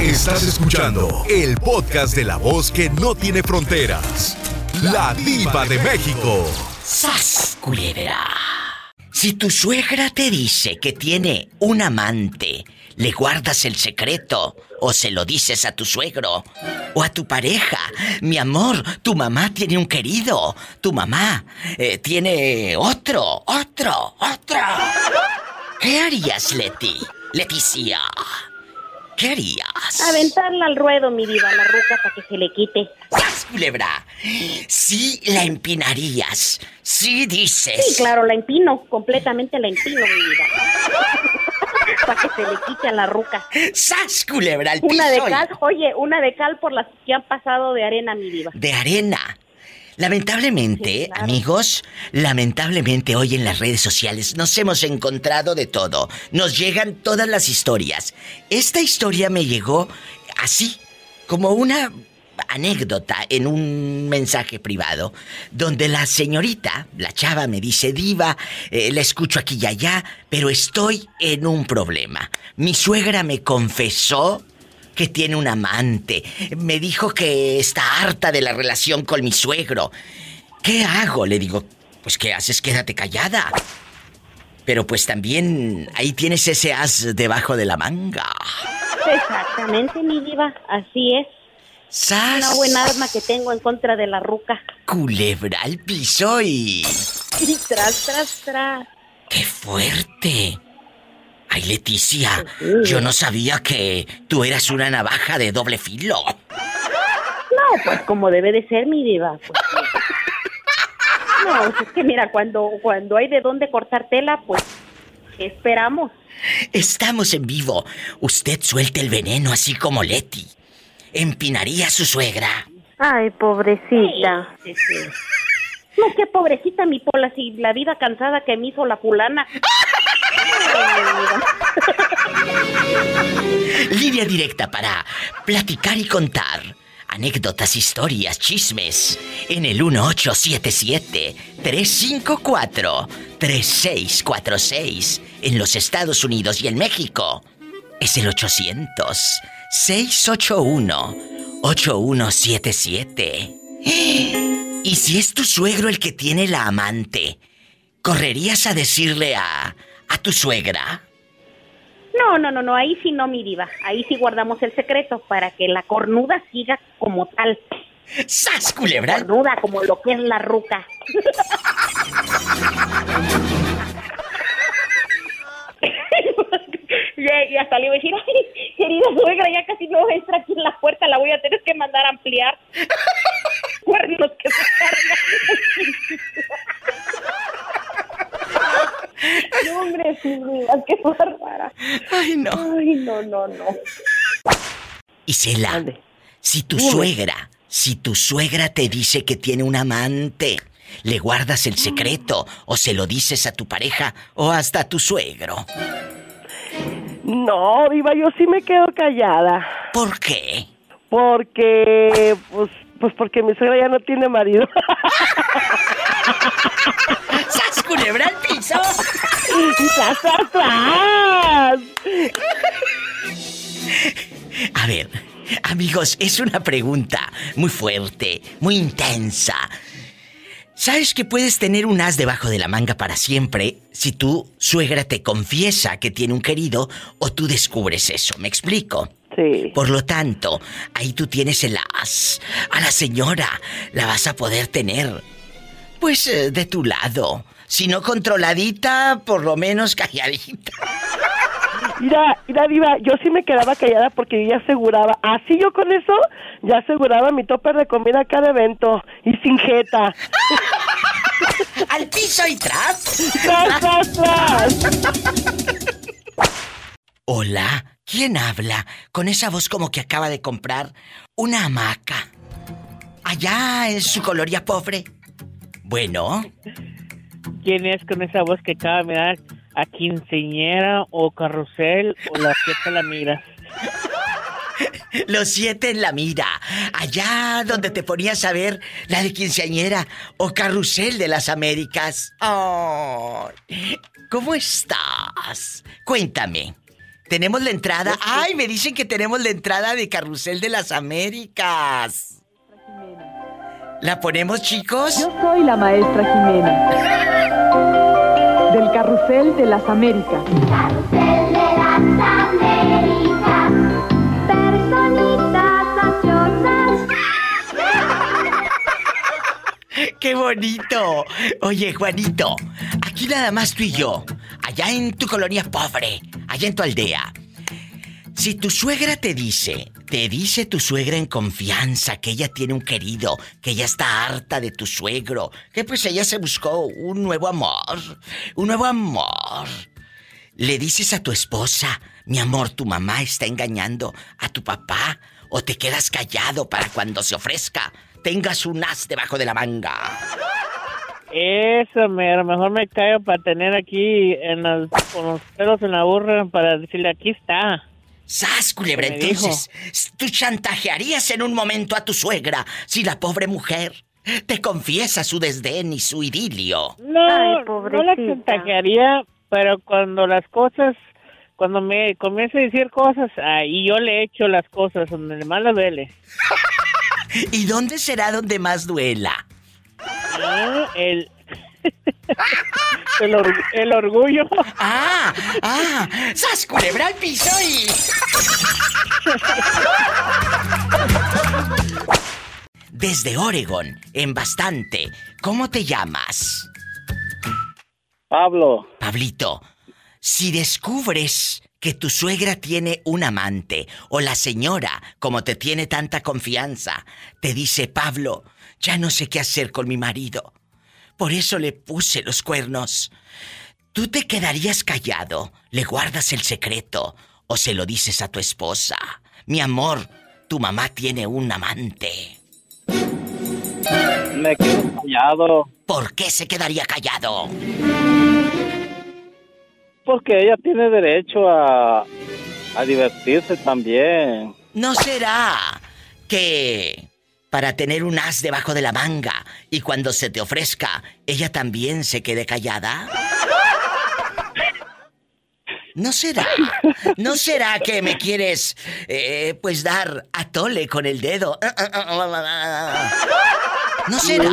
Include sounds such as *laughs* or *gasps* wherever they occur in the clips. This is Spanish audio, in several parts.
Estás escuchando el podcast de la voz que no tiene fronteras. La diva de México. ¡Sas, culebra! Si tu suegra te dice que tiene un amante, ¿le guardas el secreto o se lo dices a tu suegro o a tu pareja? Mi amor, tu mamá tiene un querido, tu mamá eh, tiene otro, otro, otro. ¿Qué harías, Leti? Leticia. ¿Qué harías? Aventarla al ruedo, mi diva, la ruca para que se le quite. ¡Sas, culebra! Sí la empinarías. Sí dices. Sí, claro, la empino, completamente la empino, mi diva. para que se le quite a la ruca. ¡Sas, culebra! Al piso Una de y- cal, oye, una de cal por las que han pasado de arena, mi diva. de arena. Lamentablemente, Sí, claro. amigos, lamentablemente hoy en las redes sociales nos hemos encontrado de todo. Nos llegan todas las historias. Esta historia me llegó así, como una anécdota en un mensaje privado, donde la señorita, la chava, me dice, diva, eh, la escucho aquí y allá, pero estoy en un problema. Mi suegra me confesó que tiene un amante. Me dijo que está harta de la relación con mi suegro. ¿Qué hago? Le digo, pues ¿qué haces? Quédate callada. Pero pues también ahí tienes ese as debajo de la manga. Exactamente, mi diva, así es. ¡Sas! Una buena arma que tengo en contra de la ruca. Culebra al piso y... Y tras, tras, tras. ¡Qué fuerte! Ay, Leticia, yo no sabía que tú eras una navaja de doble filo. No, pues como debe de ser, mi diva. pues, sí. no, es que mira, cuando, cuando hay de dónde cortar tela, pues esperamos. Estamos en vivo. Usted suelte el veneno así como Leti. Empinaría a su suegra. Ay, pobrecita. No, qué pobrecita mi pola, si la vida cansada que me hizo la fulana. Línea directa para platicar y contar. Anécdotas, historias, chismes. En el 1877-354-3646. En los Estados Unidos y en México. Es el 800-681-8177. Y si es tu suegro el que tiene la amante, ¿correrías a decirle a, a tu suegra? No, no, no, no, ahí sí no, mi diva. Ahí sí guardamos el secreto para que la cornuda siga como tal. ¡Sas, culebra! Cornuda, como lo que es la ruca. *laughs* y, y hasta le iba a decir, ay, querida suegra, ya casi no entra aquí en la puerta, la voy a tener que mandar a ampliar. Cuernos que se cargan. *laughs* no, hombre, sí, diva, qué bárbara. Ay, no. Ay, no, no, no. Isela, Ande. si tu suegra, si tu suegra te dice que tiene un amante, ¿le guardas el secreto o se lo dices a tu pareja o hasta a tu suegro? No, Diva, yo sí me quedo callada. ¿Por qué? Porque, pues, pues porque mi suegra ya no tiene marido. *laughs* ¡Sas, culebra al piso! *laughs* ¡Tras, tras, tras! A ver, amigos, es una pregunta muy fuerte, muy intensa. ¿Sabes que puedes tener un as debajo de la manga para siempre si tu suegra te confiesa que tiene un querido o tú descubres eso? ¿Me explico? Sí. Por lo tanto, ahí tú tienes el as. A la señora la vas a poder tener. Pues eh, de tu lado. Si no controladita, por lo menos calladita. Mira, mira, Diva, yo sí me quedaba callada porque yo ya aseguraba, así yo con eso, ya aseguraba mi topper de comida a cada evento. Y sin jeta. *laughs* ¡Al piso y tras! ¡Tras, tras, tras! Hola, ¿quién habla con esa voz como que acaba de comprar una hamaca? Allá en su coloría pobre. Bueno, ¿Quién es con esa voz que acaba de mirar a quinceñera o carrusel o la siete la miras? los siete en la mira. Allá donde te ponías a ver la de quinceañera o carrusel de las Américas. Ay, ¿Cómo estás? Cuéntame. Tenemos la entrada. ¡Ay! Me dicen que tenemos la entrada de Carrusel de las Américas. ¿La ponemos, chicos? Yo soy la maestra Jimena. Del Carrusel de las Américas. Carrusel de las Américas. Personitas graciosas. *laughs* ¡Qué bonito! Oye, Juanito, aquí nada más tú y yo, allá en tu colonia pobre, en tu aldea. Si tu suegra te dice, te dice tu suegra en confianza que ella tiene un querido, que ella está harta de tu suegro, que pues ella se buscó un nuevo amor, un nuevo amor. Le dices a tu esposa, mi amor, tu mamá está engañando a tu papá, o te quedas callado para cuando se ofrezca, tengas un as debajo de la manga. Eso, mero. Mejor me callo para tener aquí en los, con los pelos en la burra para decirle, aquí está. ¡Sas, culebra! ¿Qué me dijo? Entonces, tú chantajearías en un momento a tu suegra si la pobre mujer te confiesa su desdén y su idilio. No, Ay, no la chantajearía, pero cuando las cosas, cuando me comienza a decir cosas, ahí yo le echo las cosas donde más le duele. *laughs* ¿Y dónde será donde más duela? El, el, or- el orgullo. ¡Ah! ¡Ah! ¡Sas, culebra al piso y... Desde Oregon, en bastante, ¿cómo te llamas? Pablo, Pablito, si descubres que tu suegra tiene un amante o la señora, como te tiene tanta confianza, te dice, Pablo, ya no sé qué hacer con mi marido. Por eso le puse los cuernos. ¿Tú te quedarías callado? ¿Le guardas el secreto? ¿O se lo dices a tu esposa? Mi amor, tu mamá tiene un amante. me quedo callado ¿Por qué se quedaría callado? porque ella tiene derecho a, a divertirse también. ¿No será que para tener un as debajo de la manga y cuando se te ofrezca, ella también se quede callada? ¿No será? ¿No será que me quieres, eh, pues, dar a tole con el dedo? ¿No será?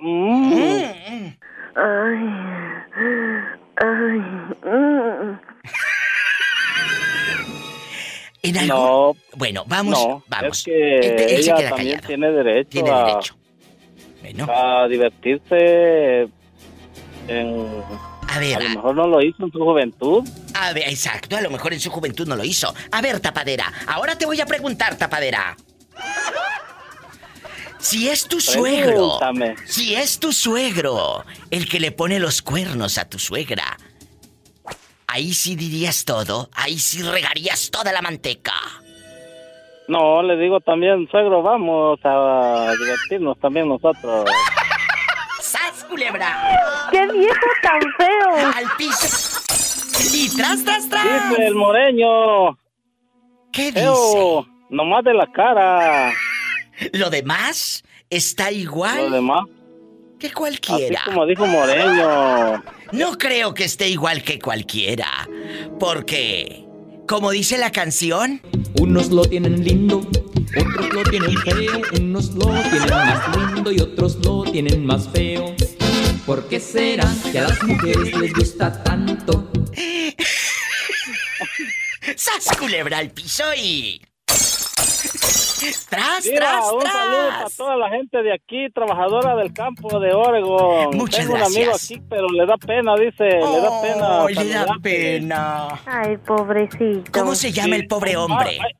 Mm. Ay, ay. En algún... No, Bueno, vamos, no, vamos. es que Él- él se queda también callado. tiene derecho, Tiene a, derecho. Bueno, a divertirse. En, a ver, a lo mejor no lo hizo en su juventud. A ver, exacto, a lo mejor en su juventud no lo hizo. A ver, tapadera, ahora te voy a preguntar, tapadera. Si es tu suegro, Pregúntame. si es tu suegro el que le pone los cuernos a tu suegra, ahí sí dirías todo, ahí sí regarías toda la manteca. No, le digo también, suegro, vamos a divertirnos también nosotros. *laughs* ¡Sas, culebra! ¡Qué viejo tan feo! ¡Al piso! ¡Y tras, tras, tras! Dice el moreño, ¿Qué dice? feo, nomás de la cara. Lo demás está Lo igual demás, que así cualquiera. como dijo Moreño. No creo que esté igual que cualquiera. Porque, como dice la canción, Unos lo tienen lindo, otros lo tienen feo, unos lo tienen más lindo y otros lo tienen más feo. ¿Por qué será que a las mujeres les gusta tanto? *laughs* ¡Sas culebra al piso y. ¡Tras, Mira, tras, un saludo para tras! toda la gente de aquí, trabajadora del campo de Oregon. Muchas Tengo un amigo gracias. aquí, pero le da pena, dice, le da pena. Oh, le da pena. Ay, pobrecito. ¿Cómo se llama el pobre hombre? Ah, ay,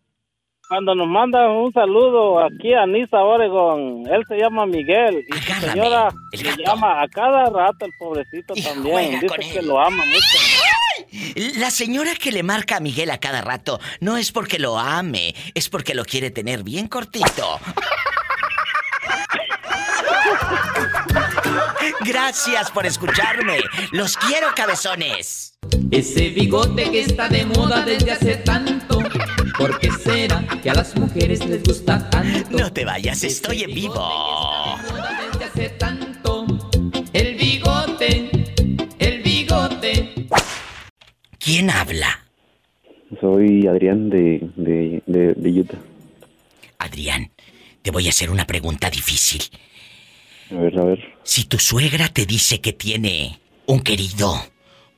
Cuando nos manda un saludo aquí a Nisa, Oregon, él se llama Miguel y su Agárrame, señora le llama a cada rato el pobrecito Y también. Dice que él. lo ama mucho. La señora que le marca a Miguel a cada rato no es porque lo ame, es porque lo quiere tener bien cortito. Gracias por escucharme. Los quiero, cabezones. Ese bigote que está de moda desde hace tanto. ¿Por qué será que a las mujeres les gusta tanto? No te vayas, estoy en vivo. desde hace tanto. El bigote, el bigote. ¿Quién habla? soy Adrián de, de, de, de Utah. Adrián, te voy a hacer una pregunta difícil. A ver, a ver. Si tu suegra te dice que tiene un querido,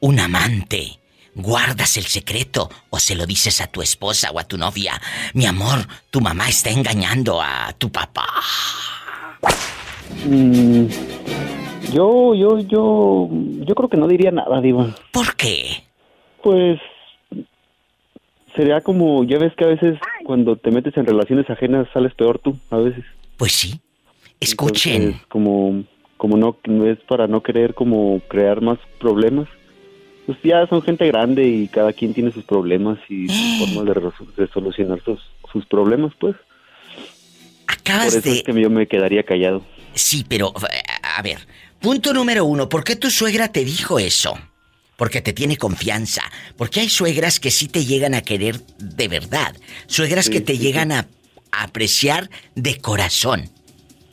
un amante, ¿guardas el secreto o se lo dices a tu esposa o a tu novia? Mi amor, tu mamá está engañando a tu papá. Mm, yo, yo, yo, yo creo que no diría nada, Diva. ¿Por qué? Pues sería como, ya ves que a veces cuando te metes en relaciones ajenas sales peor tú, a veces. Pues sí. Escuchen. Entonces, como, como no, no es para no querer como crear más problemas. Pues ya son gente grande y cada quien tiene sus problemas y sus formas de, de solucionar sus, sus problemas, pues. Por Acabas eso de... es que yo me quedaría callado. Sí, pero eh, a ver, punto número uno, ¿por qué tu suegra te dijo eso? Porque te tiene confianza. Porque hay suegras que sí te llegan a querer de verdad. Suegras Sí, que te sí, llegan a, a apreciar de corazón.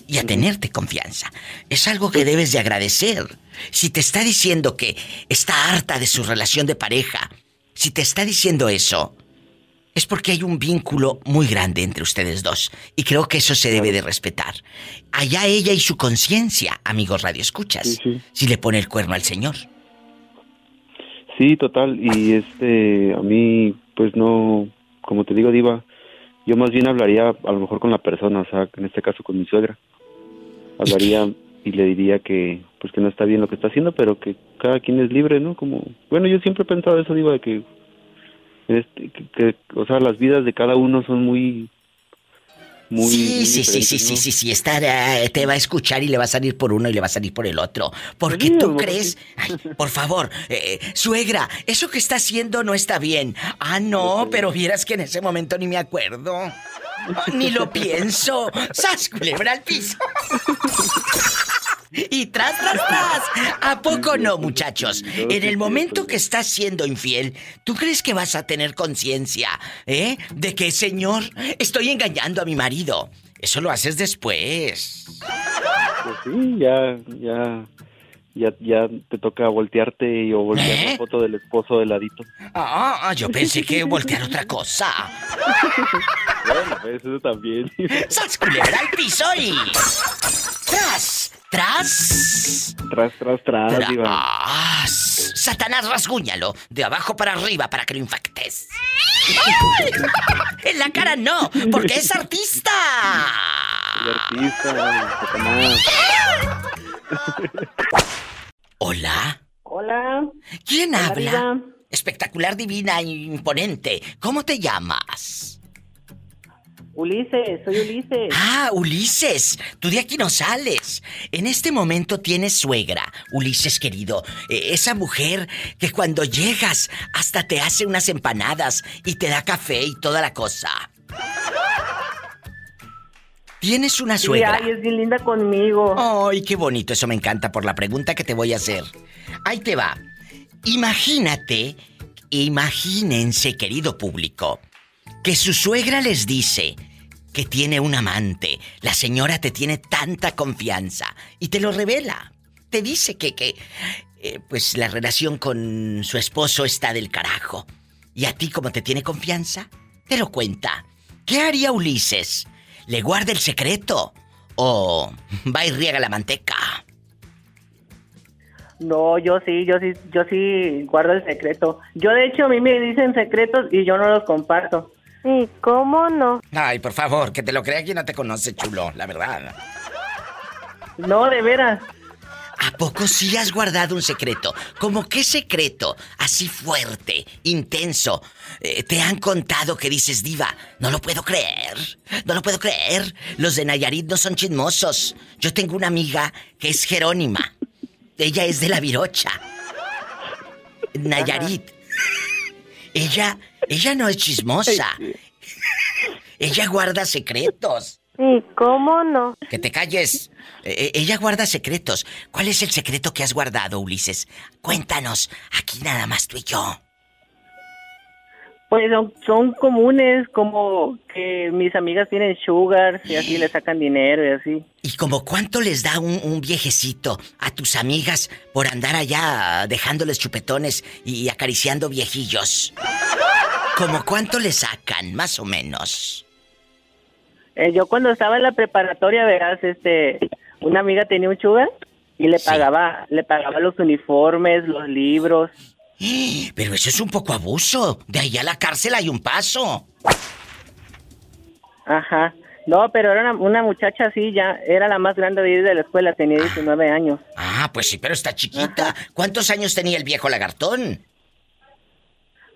Y a tenerte confianza. Es algo que debes de agradecer. Si te está diciendo que está harta de su relación de pareja, si te está diciendo eso, es porque hay un vínculo muy grande entre ustedes dos. Y creo que eso se debe de respetar. Allá ella y su conciencia, amigos radioescuchas. Sí, sí. Si le pone el cuerno al señor. Sí, total. Y este, a mí, pues no, como te digo, Diva, yo más bien hablaría a lo mejor con la persona, o sea, en este caso con mi suegra. Hablaría y le diría que, pues que no está bien lo que está haciendo, pero que cada quien es libre, ¿no? Como, bueno, yo siempre he pensado eso, Diva, de que, este, que, que, o sea, las vidas de cada uno son muy, muy. sí, sí, sí, sí, sí, sí, sí, estará, te va a escuchar y le va a salir por uno y le va a salir por el otro. Porque Sí, tú crees, Ay, por favor, eh, suegra, eso que está haciendo no está bien. Ah, no, pero vieras que en ese momento ni me acuerdo. Ni lo pienso. *laughs* ¡Sas, culebra al piso! Y tras, tras, tras. ¿A poco no, muchachos? En el momento que estás siendo infiel, ¿tú crees que vas a tener conciencia, eh? De que, señor, estoy engañando a mi marido. Eso lo haces después. Pues sí, ya, ya, ya, ya te toca voltearte y o voltear ¿Eh? la foto del esposo de ladito. Ah, yo pensé que voltear otra cosa. *laughs* Bueno, pues eso también. ¡Sas, culebra al piso y... ¡Tras! ¡Tras! tras, tras, tras, Diva. ¡Tras! Satanás, rasguñalo de abajo para arriba para que lo infectes. ¡Ay! En la cara no, porque es artista. El artista, Satanás. Hola, Hola. ¿quién Hola, habla? Diva. Espectacular, divina, imponente. ¿Cómo te llamas? Ulises, soy Ulises. Ah, Ulises, tú de aquí no sales. En este momento tienes suegra, Ulises querido. Eh, esa mujer que cuando llegas hasta te hace unas empanadas y te da café y toda la cosa. Tienes una suegra. ay, es bien linda conmigo. Ay, qué bonito, eso me encanta por la pregunta que te voy a hacer. Ahí te va. Imagínate, imagínense, querido público, que su suegra les dice que tiene un amante. La señora te tiene tanta confianza y te lo revela. Te dice que, que, eh, pues la relación con su esposo está del carajo. Y a ti, como te tiene confianza, te lo cuenta. ¿Qué haría Ulises? ¿Le guarda el secreto? ¿O va y riega la manteca? No, yo sí, yo sí, yo sí guardo el secreto. Yo de hecho a mí me dicen secretos y yo no los comparto. Sí, ¿cómo no? Ay, por favor, que te lo crea quien no te conoce, chulo, la verdad. No, de veras. ¿A poco sí has guardado un secreto? ¿Cómo qué secreto? Así fuerte, intenso. eh, te han contado que dices, diva, no lo puedo creer. No lo puedo creer. Los de Nayarit no son chismosos. Yo tengo una amiga que es Jerónima. Ella es de la Virocha. Nayarit. Ella, ella no es chismosa. Ella guarda secretos. Sí, ¿cómo no? Que te calles. Eh, ella guarda secretos. ¿Cuál es el secreto que has guardado, Ulises? Cuéntanos. Aquí nada más tú y yo. Pues son, son comunes, como que mis amigas tienen sugar y así le sacan dinero y así. ¿Y como cuánto les da un, un viejecito a tus amigas por andar allá dejándoles chupetones y acariciando viejillos? ¿Cómo cuánto le sacan, más o menos? Eh, yo cuando estaba en la preparatoria, verás, este, una amiga tenía un sugar y le pagaba, le pagaba los uniformes, los libros. *gasps* Pero eso es un poco abuso. De ahí a la cárcel hay un paso. Ajá. No, pero era una, una muchacha así, ya era la más grande de ir de la escuela, tenía 19 años. Ah, pues sí, pero está chiquita. ¿Cuántos años tenía el viejo lagartón?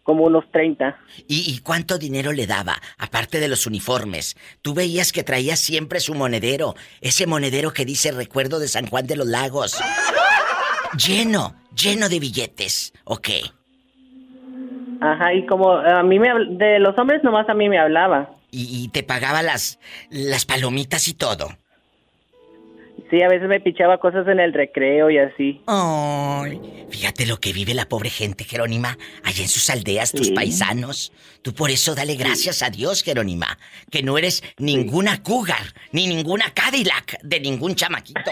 Como unos 30. ¿Y, y cuánto dinero le daba? Aparte de los uniformes. Tú veías que traía siempre su monedero. Ese monedero que dice recuerdo de San Juan de los Lagos. Lleno, lleno de billetes. ¿O qué? Ajá, y como a mí me de los hombres nomás a mí me hablaba. Y, y te pagaba las, las palomitas y todo. Sí, a veces me pichaba cosas en el recreo y así. Ay, fíjate lo que vive la pobre gente, Jerónima, allá en sus aldeas, tus Sí. paisanos. Tú por eso dale gracias a Dios, Jerónima, que no eres ninguna cougar, ni ninguna Cadillac de ningún chamaquito. *laughs*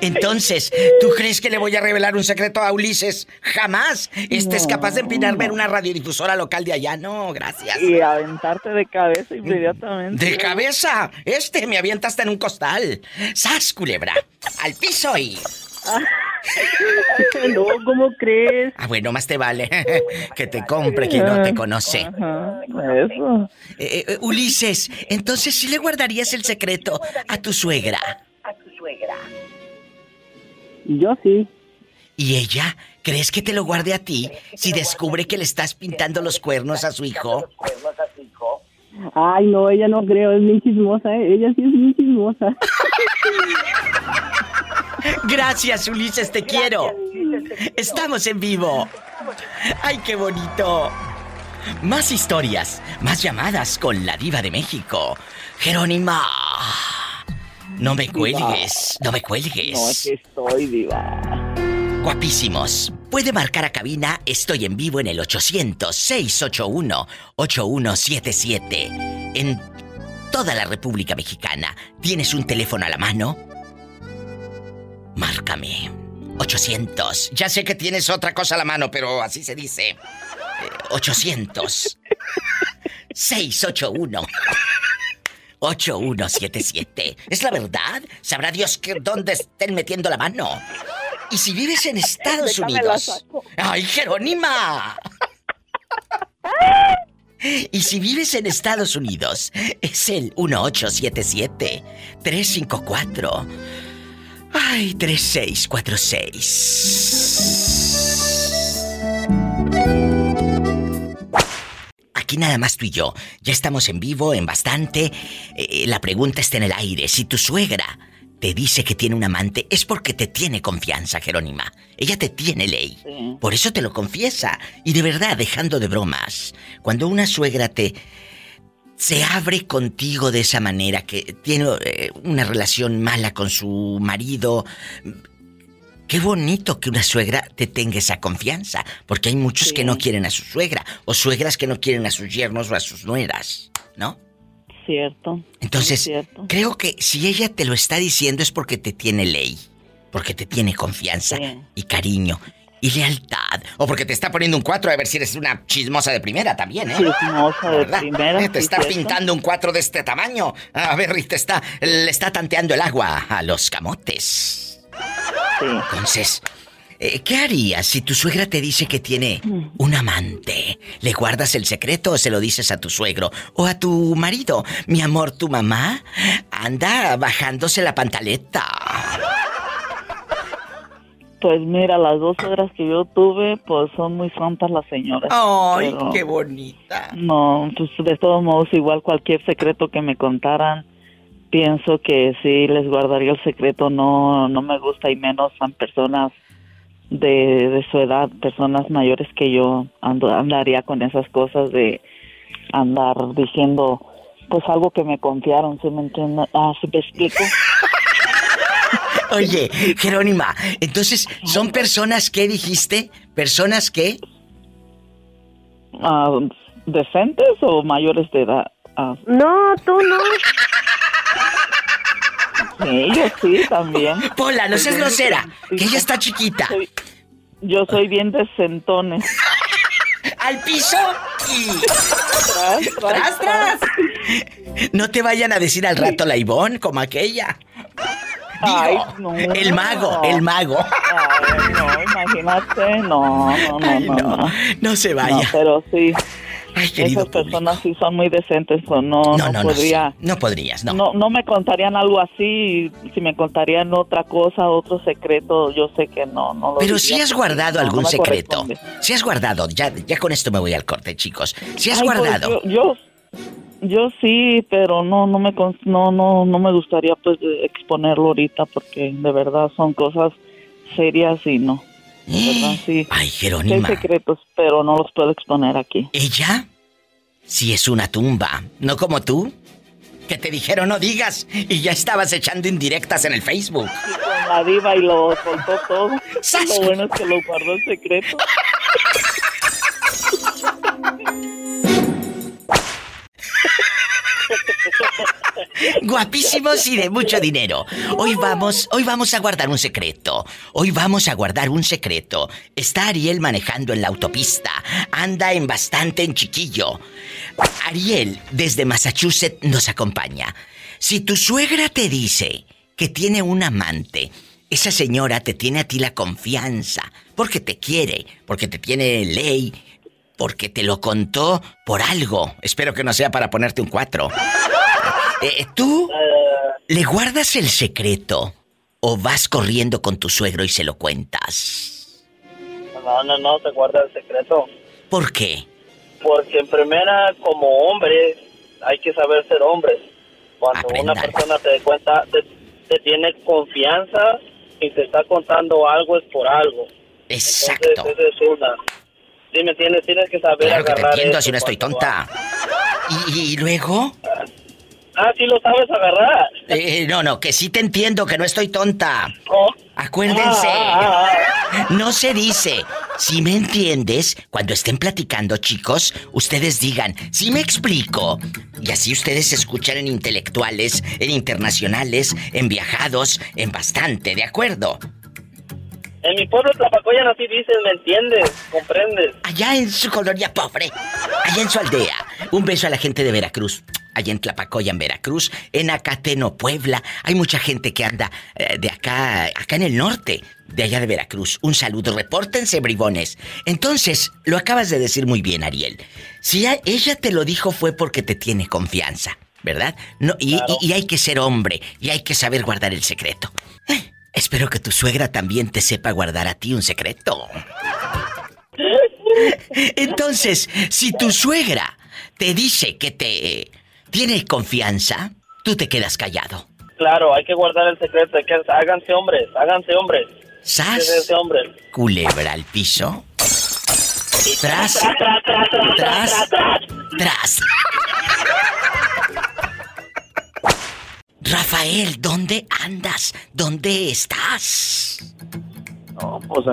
Entonces, ¿tú crees que le voy a revelar un secreto a Ulises? Jamás. Este es capaz de empinarme en una radiodifusora local de allá. No, gracias. Y aventarte de cabeza inmediatamente. De cabeza. Este me avienta hasta en un costal. ¡Sas, culebra! Al piso y... *laughs* no, ¿cómo crees? Ah, bueno, más te vale que te compre quien no te conoce. Eso. Eh, eh, Ulises, entonces sí le guardarías el secreto a tu suegra. Yo sí. ¿Y ella? ¿Crees que te lo guarde a ti si descubre que le estás pintando los cuernos a su hijo? Ay, no, ella no creo, es bien chismosa, ¿eh? ella sí es bien chismosa. *laughs* Gracias, Ulises, te quiero. Estamos en vivo. ¡Ay, qué bonito! Más historias, más llamadas con la diva de México. Jerónima. No me cuelgues, no me cuelgues. No, aquí estoy, diva. Guapísimos. Puede marcar a cabina, estoy en vivo en el 800-681-8177. En toda la República Mexicana. ¿Tienes un teléfono a la mano? Márcame. 800. Ya sé que tienes otra cosa a la mano, pero así se dice. Eh, 800. 681. *laughs* 8177. ¿Es la verdad? ¿Sabrá Dios que dónde estén metiendo la mano? Y si vives en Estados Unidos. ¡Ay, Jerónima! Y si vives en Estados Unidos, es el 1877-354. Ay, 3646. Aquí nada más tú y yo. Ya estamos en vivo, en bastante. Eh, la pregunta está en el aire. Si tu suegra te dice que tiene un amante, es porque te tiene confianza, Jerónima. Ella te tiene ley. Por eso te lo confiesa. Y de verdad, dejando de bromas, cuando una suegra te se abre contigo de esa manera, que tiene eh, una relación mala con su marido, qué bonito que una suegra te tenga esa confianza, porque hay muchos que no quieren a su suegra, o suegras que no quieren a sus yernos o a sus nueras, ¿no? Cierto. Entonces, cierto. creo que si ella te lo está diciendo es porque te tiene ley, porque te tiene confianza Sí. y cariño y lealtad, o porque te está poniendo un cuatro a ver si eres una chismosa de primera también, ¿eh? Chismosa de ¿Verdad? primera, Te sí, está cierto. pintando un cuatro de este tamaño. A ver, y te está, le está tanteando el agua a los camotes. Sí. Entonces, eh, ¿qué harías si tu suegra te dice que tiene un amante? ¿Le guardas el secreto o se lo dices a tu suegro? ¿O a tu marido? Mi amor, tu mamá anda bajándose la pantaleta. Pues mira, las dos suegras que yo tuve, pues son muy santas las señoras. ¡Ay, qué bonita! No, pues de todos modos, igual cualquier secreto que me contaran, pienso que sí les guardaría el secreto. No, no me gusta y menos a personas de, de su edad, personas mayores que yo ando, andaría con esas cosas de andar diciendo pues algo que me confiaron, ¿sí me entiende? Ah, ¿sí me explico? *laughs* Oye, Jerónima, entonces, ¿son personas que dijiste? ¿Personas que? Ah, ¿Decentes o mayores de edad? Ah, No, tú no. Yo sí, también. Pola, no seas grosera, que ella está chiquita. Yo soy bien de sentones. Al piso y. ¡Tras, tras! No te vayan a decir al rato la Ivonne como aquella. Ay, no. el mago, el mago. Ay, no, imagínate, no, no, no, Ay, no, no, no. se vaya. pero sí, Ay, querido esas personas sí son muy decentes, o no, No, no, no, podría. No podrías, no. no, no me contarían algo así, si me contarían otra cosa, otro secreto, yo sé que no, no lo Pero diría si has guardado algún secreto. Si has guardado, ya, ya con esto me voy al corte, chicos. Si has Ay, pues, guardado. yo, yo, yo sí, pero no, no me, no, no, no me gustaría pues exponerlo ahorita porque de verdad son cosas serias y no. Verdad *gasps* sí. Ay, Sí hay Jerónima. secretos, pero no los puedo exponer aquí. ¿Ella? Si es una tumba, no como tú. Que te dijeron no digas y ya estabas echando indirectas en el Facebook. Con la diva y lo soltó todo. ¡Sas! Lo bueno es que lo guardó en secreto. *laughs* Guapísimos y de mucho dinero. Hoy vamos, hoy vamos a guardar un secreto. Hoy vamos a guardar un secreto. Está Ariel manejando en la autopista. Anda en bastante en chiquillo. Ariel, desde Massachusetts, nos acompaña. Si tu suegra te dice que tiene un amante, esa señora te tiene a ti la confianza, porque te quiere, porque te tiene ley, porque te lo contó por algo. Espero que no sea para ponerte un cuatro. Eh, ¿Tú le guardas el secreto o vas corriendo con tu suegro y se lo cuentas? No, no, no, se guarda el secreto. ¿Por qué? Porque en primera, como hombre, hay que saber ser hombres. Cuando una persona te cuenta, te, te tiene confianza y te está contando algo es por algo. Exacto. Entonces, esa es una. ¿Sí me entiendes? Tienes que saber Claro que te agarrar entiendo, si no estoy tonta. ¿Y, y luego? Ah, sí lo sabes agarrar. Eh, no, no, que sí te entiendo, que no estoy tonta. Oh. Acuérdense. Ah, ah, No se dice. Si me entiendes, cuando estén platicando, chicos, ustedes digan, si me explico. Y así ustedes se escuchan en intelectuales, en internacionales, en viajados, en bastante, ¿de acuerdo? En mi pueblo Tlapacoyan así dicen, ¿me entiendes? ¿Comprendes? Allá en su colonia pobre, allá en su aldea. Un beso a la gente de Veracruz. Allá en Tlapacoyan, Veracruz, en Acateno, Puebla. Hay mucha gente que anda eh, de acá, acá en el norte, de allá de Veracruz. Un saludo, repórtense, bribones. Entonces, lo acabas de decir muy bien, Ariel. Si ella te lo dijo fue porque te tiene confianza, ¿verdad? No, y, y- y hay que ser hombre, y hay que saber guardar el secreto. Eh, espero que tu suegra también te sepa guardar a ti un secreto. Entonces, si tu suegra te dice que te tiene confianza, tú te quedas callado. Claro, hay que guardar el secreto. Hay que, háganse hombres, háganse hombres. ¿Sas? Háganse hombres. Culebra al piso. Tras, tras, tras. Rafael, ¿dónde andas? ¿Dónde estás? No, pues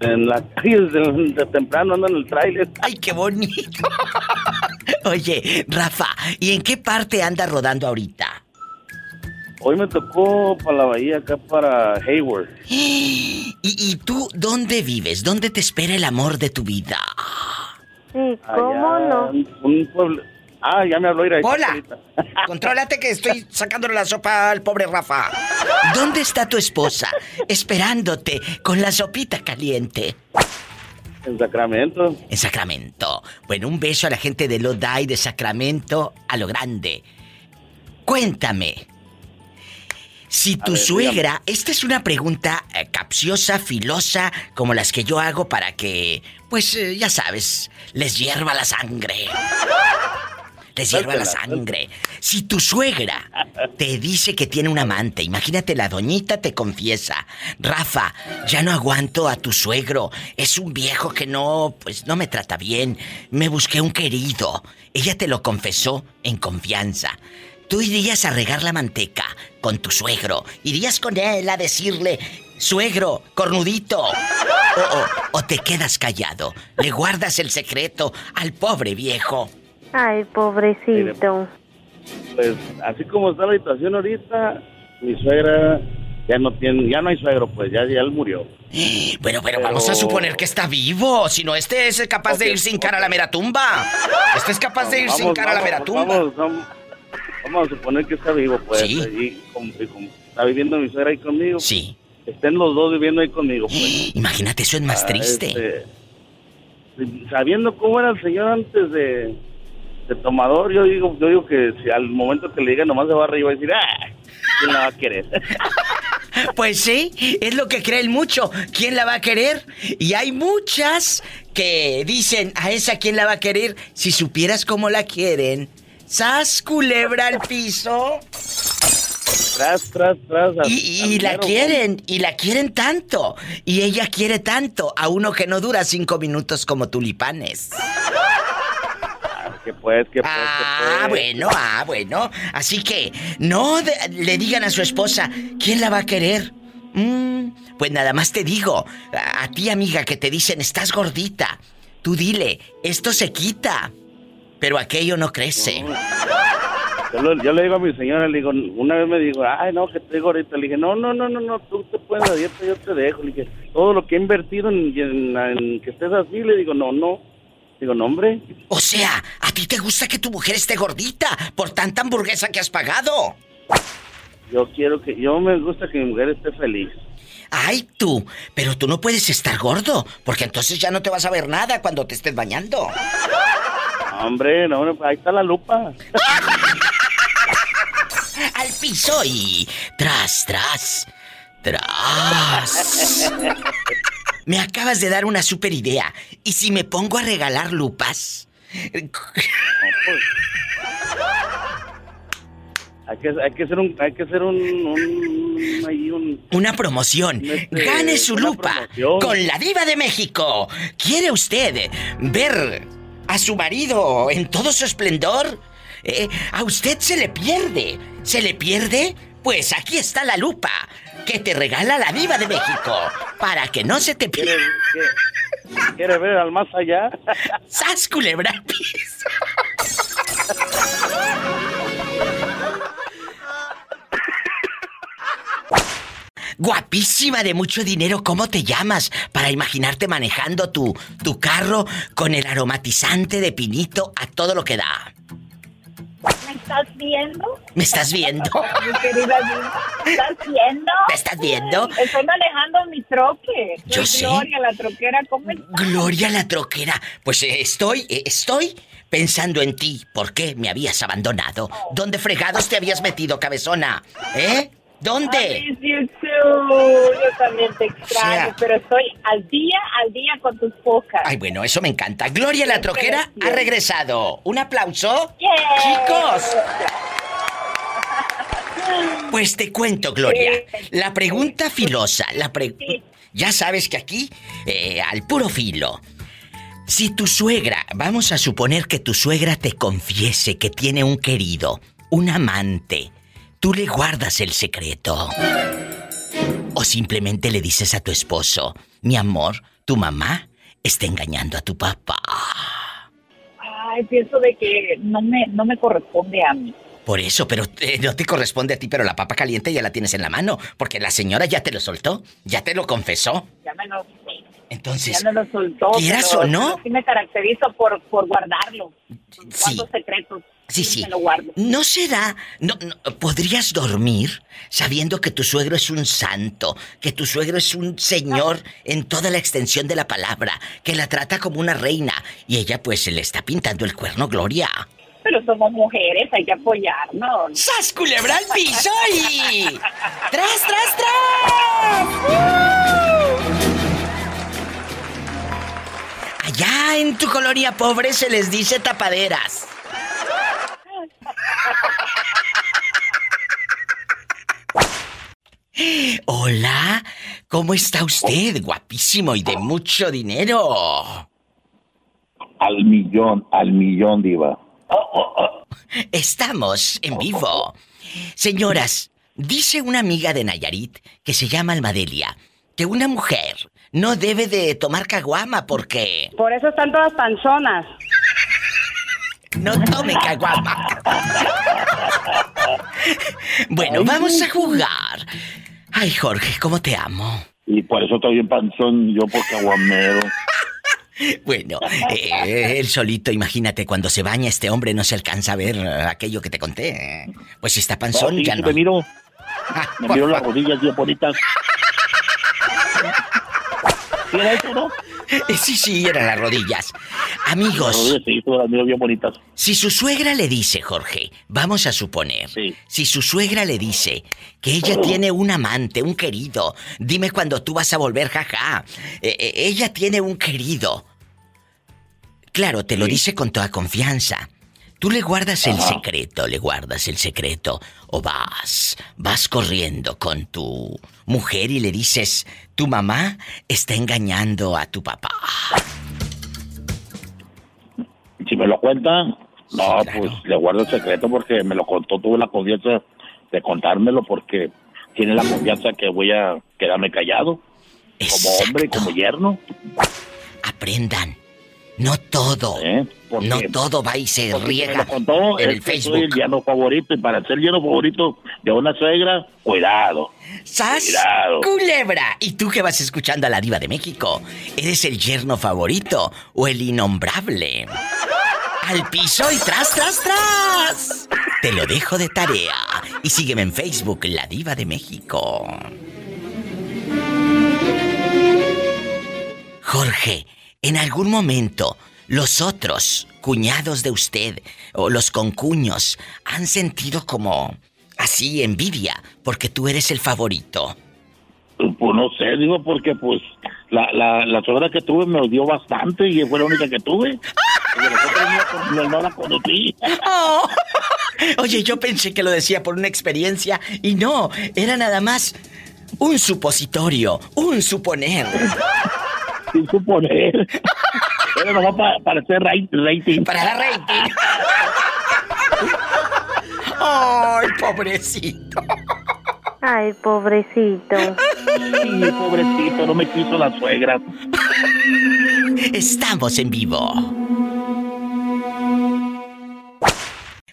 en la calle desde, desde temprano ando en el tráiler. ¡Ay, qué bonito! *laughs* Oye, Rafa, ¿y en qué parte anda rodando ahorita? Hoy me tocó para la bahía, acá para Hayward. *gasps* ¿Y, y tú dónde vives? ¿Dónde te espera el amor de tu vida? Sí, ¿cómo Allá, no? Un pueblo. Ah, ya me habló ir ahí. ¡Hola! *laughs* Contrólate que estoy sacándole la sopa al pobre Rafa. ¿Dónde está tu esposa? Esperándote con la sopita caliente. En Sacramento. En Sacramento. Bueno, un beso a la gente de Lodi de Sacramento a lo grande. Cuéntame. Si tu ver, suegra, esta es una pregunta eh, capciosa, filosa, como las que yo hago para que, pues eh, ya sabes, les hierva la sangre. Les hierva la sangre. Si tu suegra te dice que tiene un amante, imagínate la doñita te confiesa, Rafa, ya no aguanto a tu suegro, es un viejo que no, pues no me trata bien, me busqué un querido. Ella te lo confesó en confianza. Tú irías a regar la manteca con tu suegro, irías con él a decirle, suegro, cornudito. O, o- o te quedas callado, le guardas el secreto al pobre viejo. Ay, pobrecito. Pues así como está la situación ahorita, mi suegra ya no tiene, ya no hay suegro, pues ya, ya él murió. Bueno, pero vamos a suponer que está vivo. Si no, este es capaz de ir sin cara a la mera tumba. Este es capaz de ir sin cara a la mera tumba. Vamos, vamos, vamos a suponer que está vivo, pues. Sí. Y como, y como está viviendo mi suegra ahí conmigo. Sí. Estén los dos viviendo ahí conmigo, pues. Imagínate, eso es más Ah, triste. este, sabiendo cómo era el señor antes de, de tomador, yo digo, yo digo que si al momento que le diga nomás se va a reír y decir, ¡ah! ¿Quién la va a querer? *laughs* Pues sí, es lo que creen mucho. ¿Quién la va a querer? Y hay muchas que dicen, a esa quién la va a querer si supieras cómo la quieren. ¡Sas, culebra al piso! tras, tras, tras. al- Y, al la mero quieren, y la quieren tanto. Y ella quiere tanto a uno que no dura cinco minutos como tulipanes. Que pues, que pues, Ah, que pues. bueno, ah, bueno. Así que no de- le digan a su esposa, ¿quién la va a querer? Mm, pues nada más te digo, a, a ti amiga que te dicen, estás gordita, tú dile, esto se quita, pero aquello no crece. Yo, lo- yo le digo a mi señora, le digo, una vez me dijo, ay, no, que estoy gordita. Le dije, no, no, no, no, no, tú te puedes la dieta, yo te dejo. Le dije, todo lo que he invertido en, en- en que estés así, le digo, no, no. Digo, no, hombre. O sea, ¿a ti te gusta que tu mujer esté gordita por tanta hamburguesa que has pagado? Yo quiero que, yo me gusta que mi mujer esté feliz. Ay, tú, pero tú no puedes estar gordo, porque entonces ya no te vas a ver nada cuando te estés bañando. Hombre, no, ahí está la lupa. *laughs* Al piso y tras, tras, tras. *laughs* Me acabas de dar una super idea. ¿Y si me pongo a regalar lupas? *laughs* Hay que, hay que hacer un, hay que hacer un, un, ahí un, Una promoción. Este, Gane su lupa promoción. con la diva de México. ¿Quiere usted ver a su marido en todo su esplendor? Eh, a usted se le pierde. ¿Se le pierde? Pues aquí está la lupa que te regala la diva de México para que no se te pierda. ¿Quiere ver al más allá? ¡Sas, culebra! Guapísima de mucho dinero, ¿cómo te llamas? Para imaginarte manejando tu, tu carro con el aromatizante de pinito a todo lo que da. ¿Me estás viendo? ¿Me estás viendo? *laughs* Mi querida ¿me estás viendo? ¿Me estás viendo? Estoy manejando mi troque. Yo Soy sé. Gloria, la troquera, ¿cómo estás? Gloria la troquera. Pues eh, estoy, eh, estoy pensando en ti. ¿Por qué me habías abandonado? ¿Dónde fregados te habías metido, cabezona? ¿Eh? ¿Dónde? Yo también te extraño, sea- pero estoy al día, al día con tus pocas. Ay, bueno, eso me encanta. Gloria la troquera ha regresado. Un aplauso. Yeah. Chicos. *laughs* Pues te cuento, Gloria. La pregunta filosa, la pre- Ya sabes que aquí, eh, al puro filo. Si tu suegra, vamos a suponer que tu suegra te confiese que tiene un querido, un amante, ¿tú le guardas el secreto? O simplemente le dices a tu esposo, mi amor, tu mamá está engañando a tu papá. Ay, pienso de que no me, no me corresponde a mí. Por eso, pero eh, no te corresponde a ti, pero la papa caliente ya la tienes en la mano, porque la señora ya te lo soltó, ya te lo confesó. Ya me lo, Entonces, ya me lo soltó. quieras pero- o no. Sí me caracterizo por, por guardarlo. Sí. Secretos. Sí, sí. Me lo guardo. ¿No será? No, no, ¿Podrías dormir sabiendo que tu suegro es un santo, que tu suegro es un señor en toda la extensión de la palabra, que la trata como una reina y ella pues se le está pintando el cuerno, Gloria? Pero somos mujeres, hay que apoyarnos. ¡Sas, culebra al piso y... *laughs* ¡Tras, tras, tras! Allá en tu colonia pobre se les dice tapaderas. Hola, ¿cómo está usted? Guapísimo y de mucho dinero. Al millón, al millón, Diva. Estamos en vivo. Señoras, dice una amiga de Nayarit que se llama Almadelia que una mujer no debe de tomar caguama porque Por eso están todas panzonas. No tome caguama. Bueno, vamos a jugar. Ay, Jorge, ¿cómo te amo? Y por eso estoy bien panzón, yo por caguamero. Bueno, eh, él solito, imagínate, cuando se baña este hombre no se alcanza a ver aquello que te conté. Pues si está panzón, No, sí, ya sí, no. Me miro, me por miro las rodillas bien bonitas. ¿Sí era eso, no? *laughs* Sí, sí, eran las rodillas. Amigos. Si su suegra le dice, Jorge, vamos a suponer, si su suegra le dice que ella tiene un amante, un querido, dime cuando tú vas a volver, jaja, eh, eh, ella tiene un querido. Claro, te lo dice con toda confianza. Tú le guardas el Ajá. secreto, le guardas el secreto, o vas, vas corriendo con tu mujer y le dices, tu mamá está engañando a tu papá. Si me lo cuentan, no, pues le guardo el secreto porque me lo contó, tuve la confianza de contármelo porque tiene la confianza que voy a quedarme callado. Como hombre, como yerno. Aprendan. No todo. No todo va y se me riega contó, en el que soy Facebook. el yerno favorito y para ser yerno favorito de una suegra, cuidado. ¡Sas! Cuidado. ¡Culebra! ¿Y tú que vas escuchando a la diva de México? ¿Eres el yerno favorito o el innombrable? ¡Al piso y tras, tras, tras! Te lo dejo de tarea. Y sígueme en Facebook, La Diva de México. Jorge, en algún momento, los otros cuñados de usted o los concuños han sentido como así envidia porque tú eres el favorito. Pues no sé, digo, porque pues la, la, la suegra que tuve me odió bastante y fue la única que tuve. Otros no, no la conocí. *laughs* Oh. Oye, yo pensé que lo decía por una experiencia y no, era nada más un supositorio, un suponer. Sin suponer. Era nomás para, para hacer ra- rating. Para dar rating. Ay, pobrecito. Ay, pobrecito. Sí, pobrecito, no me quiso la suegra. Estamos en vivo.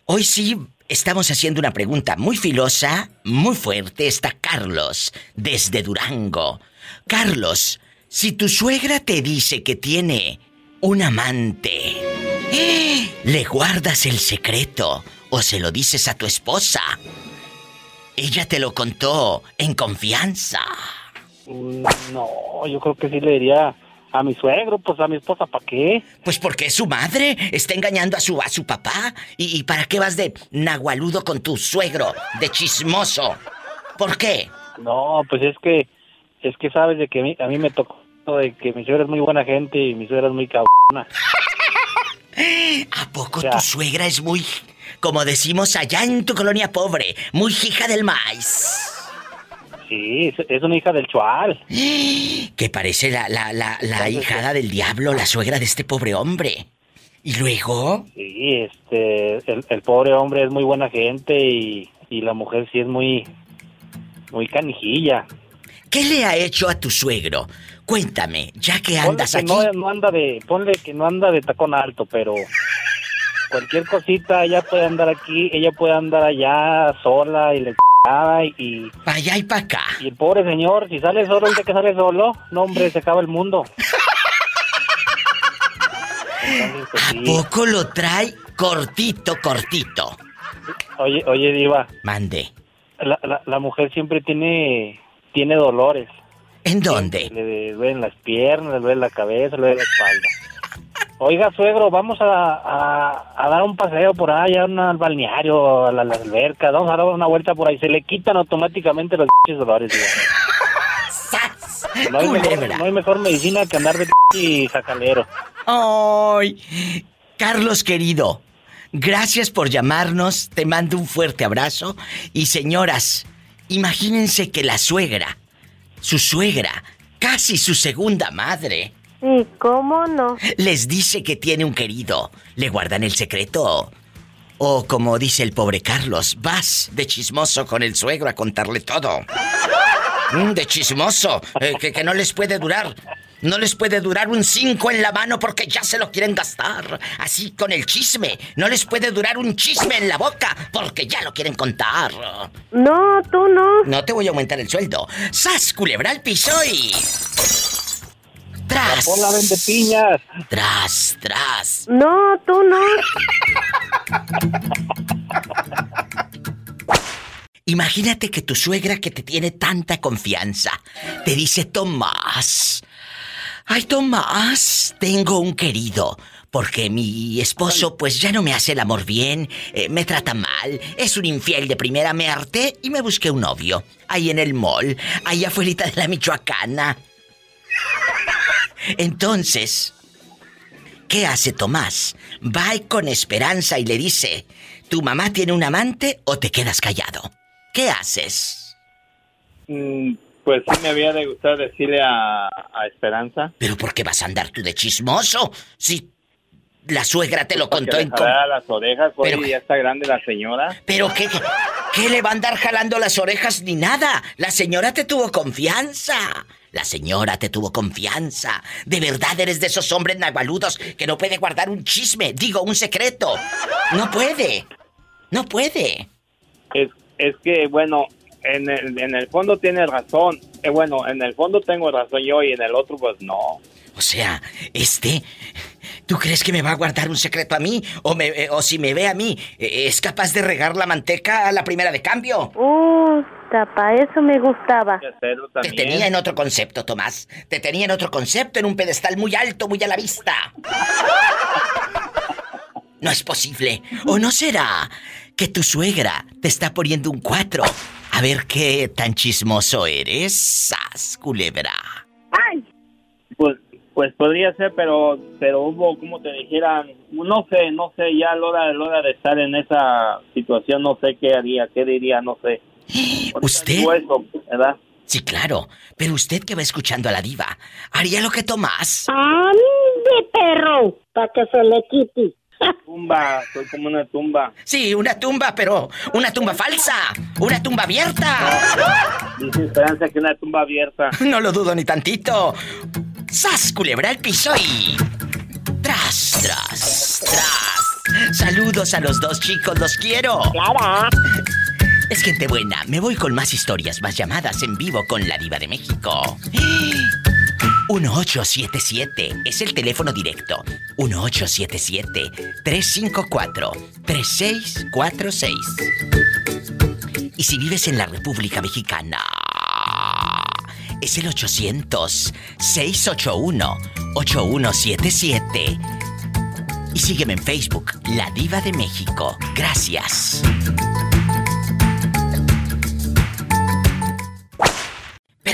Hoy sí estamos haciendo una pregunta muy filosa, muy fuerte. Está Carlos, desde Durango. Carlos, si tu suegra te dice que tiene un amante, ¿eh? ¿le guardas el secreto o se lo dices a tu esposa? Ella te lo contó en confianza. Mm, No, yo creo que sí le diría a mi suegro, pues a mi esposa, ¿para qué? Pues porque es su madre, está engañando a su, a su papá. ¿Y, y para qué vas de nahualudo con tu suegro, de chismoso? ¿Por qué? No, pues es que, es que sabes de que a mí, a mí me tocó de que mi suegra es muy buena gente y mi suegra es muy cabrona. *laughs* ¿A poco tu suegra es muy, como decimos allá en tu colonia pobre, muy hija del maíz? Sí, es, una hija del chual. *gasps* Que parece la, la, la, la hijada del diablo, la suegra de este pobre hombre. ¿Y luego? Sí, este, el, el pobre hombre es muy buena gente y, y la mujer sí es muy, muy canijilla. ¿Qué le ha hecho a tu suegro? Cuéntame, ya que andas que aquí. no, no anda de, ponle que no anda de tacón alto, pero cualquier cosita ella puede andar aquí, ella puede andar allá sola y le y para allá y para acá. Y el pobre señor, si sale solo, el día que sale solo, no hombre, se acaba el mundo. Entonces, pues, sí. ¿A poco lo trae cortito, cortito? Oye, oye, diva. Mande. La, la, la mujer siempre tiene tiene dolores. ¿En dónde? Le duelen las piernas, le duele la cabeza, le duele la espalda. Oiga, suegro, vamos a, a, a dar un paseo por allá, al balneario, a la, la alberca, vamos a dar una vuelta por ahí. Se le quitan automáticamente los dolores. No hay, mejor, Culebra. no hay mejor medicina que andar de y jacalero. ¡Ay! Carlos querido, gracias por llamarnos, te mando un fuerte abrazo. Y señoras, imagínense que la suegra, su suegra, casi su segunda madre, ¿Y cómo no? les dice que tiene un querido. ¿Le guardan el secreto? O como dice el pobre Carlos, vas de chismoso con el suegro a contarle todo. Mm, de chismoso, eh, que, que no les puede durar No les puede durar un 5 en la mano porque ya se lo quieren gastar. Así con el chisme. No les puede durar un chisme en la boca porque ya lo quieren contar. No, tú no. No te voy a aumentar el sueldo. ¡Sas, culebra al piso y... ¡Tras! La vende piñas. ¡Tras, tras! No, tú no. Imagínate que tu suegra que te tiene tanta confianza te dice, Tomás, ay Tomás, tengo un querido, porque mi esposo pues ya no me hace el amor bien, eh, me trata mal, es un infiel de primera, me harté y me busqué un novio, ahí en el mall, ahí afuera de la Michoacana. Entonces, ¿qué hace Tomás? Va con esperanza y le dice, ¿tu mamá tiene un amante o te quedas callado? ¿Qué haces? Mm, pues sí me había de gustar decirle a, a Esperanza. ¿Pero por qué vas a andar tú de chismoso? Si la suegra te lo Porque contó le en... jalara las orejas, oye, Pero- ya está grande la señora. ¿Pero qué, qué, le va a andar jalando las orejas ni nada? La señora te tuvo confianza. La señora te tuvo confianza. De verdad eres de esos hombres navaludos que no puede guardar un chisme, digo, un secreto. No puede. No puede. Es, es que, bueno, en el, en el fondo tiene razón. Eh, bueno, en el fondo tengo razón yo y en el otro, pues no. O sea, este, ¿tú crees que me va a guardar un secreto a mí? O, me, eh, o si me ve a mí, eh, ¿es capaz de regar la manteca a la primera de cambio? Uh, tapa, eso me gustaba. Te tenía en otro concepto, Tomás. Te tenía en otro concepto, en un pedestal muy alto, muy a la vista. No es posible. ¿O no será que tu suegra te está poniendo un cuatro? A ver qué tan chismoso eres, sas, culebra. Pues, pues podría ser, pero, pero hubo, como te dijeran, no sé, no sé, ya a la hora, a la hora de estar en esa situación, no sé qué haría, qué diría, no sé. ¿Usted? Eso, ¿verdad? Sí, claro. Pero usted que va escuchando a la diva, ¿haría lo que Tomás? ¡Ande, perro! Para que se le quite. Tumba, soy como una tumba. Sí, una tumba, pero una tumba falsa. Una tumba abierta. Dice Esperanza que una tumba abierta. *laughs* No lo dudo ni tantito. ¡Sas, culebra al piso y... Tras, tras, tras. Saludos a los dos chicos, los quiero. Clara. Es gente buena. Me voy con más historias, más llamadas en vivo con la diva de México. 1877 es el teléfono directo. 1877-354-3646. Y si vives en la República Mexicana, es el 800-681-8177. Y sígueme en Facebook, La Diva de México. Gracias.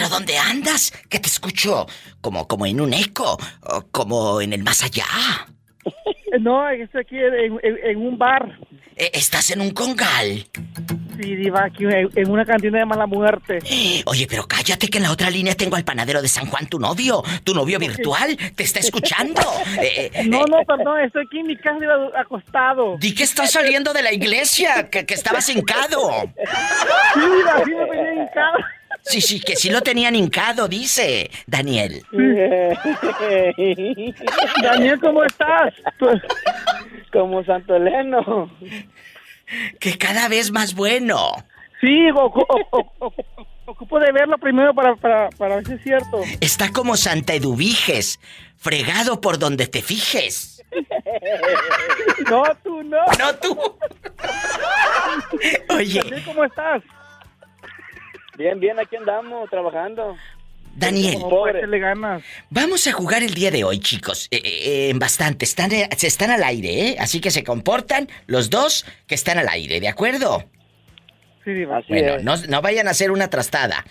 ¿Pero dónde andas? Que te escucho como, como en un eco, o como en el más allá. *laughs* No, estoy aquí en, en- en un bar. Eh, ¿Estás en un congal? Sí, diva, aquí en, una cantina de mala muerte. *gasps* Oye, pero cállate que en la otra línea tengo al panadero de San Juan, tu novio. Tu novio *laughs* virtual te está escuchando. *laughs* Eh, eh, No, eh, no, perdón, estoy aquí en mi casa acostado. Di que estás saliendo de la iglesia, que, que estabas hincado. Sí, diva, sí me venía hincado. Sí, sí, que sí lo tenían hincado, dice Daniel. *laughs* Daniel, ¿cómo estás? Como Santo Eleno. Que cada vez más bueno. Sí, ocu- o- o- o- ocupo de verlo primero para, para, para ver si es cierto. Está como Santa Eduviges, fregado por donde te fijes. *laughs* No, tú no. No, tú. *laughs* Oye. Daniel, ¿Cómo estás? Bien, bien, aquí andamos, trabajando. Daniel. Vamos a jugar el día de hoy, chicos. Eh, eh, en bastante. Están, eh, se están al aire, ¿eh? Así que se comportan los dos que están al aire, ¿de acuerdo? Sí, diva. bueno, no, no vayan a hacer una trastada.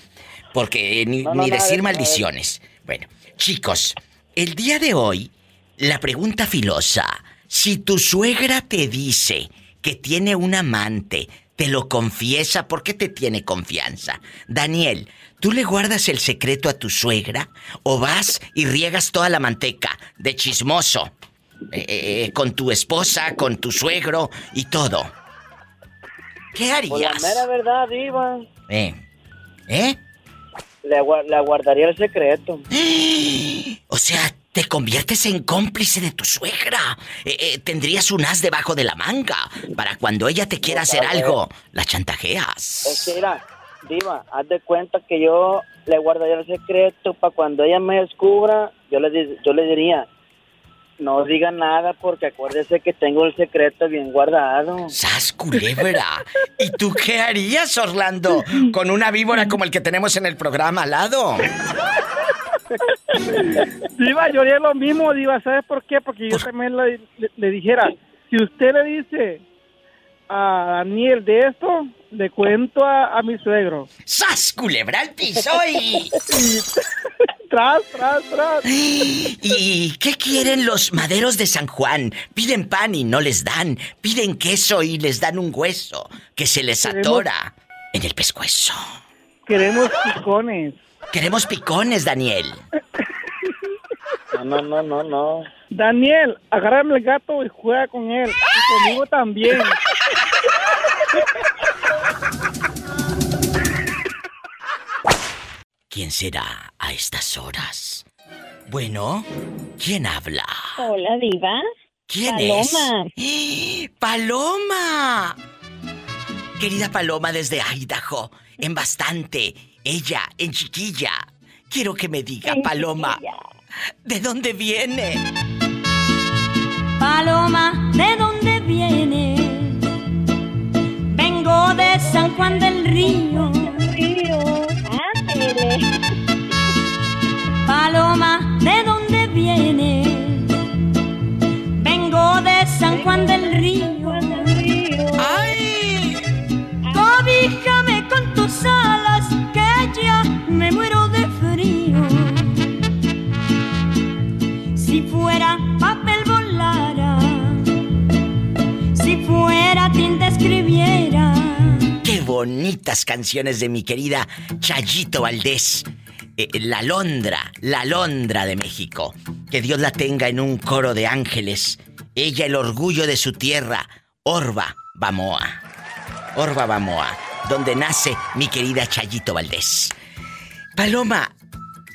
Porque eh, ni, No, no, ni decir maldiciones. Bueno, chicos, el día de hoy, la pregunta filosa. Si tu suegra te dice que tiene un amante, te lo confiesa, ¿por qué te tiene confianza? Daniel, ¿tú le guardas el secreto a tu suegra o vas y riegas toda la manteca de chismoso? eh, eh, con tu esposa, con tu suegro y todo. ¿Qué Pues la harías? mera verdad, Diva. Eh. ¿Eh? Le guardaría el secreto. *gasps* O sea, te conviertes en cómplice de tu suegra. Eh, eh, tendrías un as debajo de la manga para cuando ella te quiera hacer algo, la chantajeas. Es que mira, Diva, haz de cuenta que yo le guardaría el secreto para cuando ella me descubra, yo le, yo le diría, no diga nada porque acuérdese que tengo el secreto bien guardado. ¡Sas culebra! ¿Y tú qué harías, Orlando, con una víbora como el que tenemos en el programa al lado? Diva, yo haría lo mismo, Diva. ¿Sabes por qué? Porque yo también le, le- le dijera, si usted le dice a Daniel de esto, le cuento a, a mi suegro. ¡Sas, culebra al piso y... *laughs* tras, tras, tras. ¿Y qué quieren los maderos de San Juan? Piden pan y no les dan. Piden queso y les dan un hueso que se les Queremos- atora en el pescuezo. Queremos picones. Queremos picones, Daniel. No, no, no, no, no. Daniel, agárrame el gato y juega con él. Y conmigo también. ¿Quién será a estas horas? Bueno, ¿quién habla? Hola, Diva. ¿Quién Paloma. es? ¡Paloma! Querida Paloma desde Idaho, en bastante, ella, en chiquilla. Quiero que me diga, En Paloma, ¿de dónde viene? Paloma, ¿de dónde vienes? Vengo de San Juan del Río. Paloma, ¿de dónde vienes? Fuera tinta escribiera. ¡Qué bonitas canciones de mi querida Chayito Valdés! Eh, la Londra, la Londra de México. Que Dios la tenga en un coro de ángeles. Ella el orgullo de su tierra, Orba Bamoa. Orba Bamoa, donde nace mi querida Chayito Valdés. Paloma,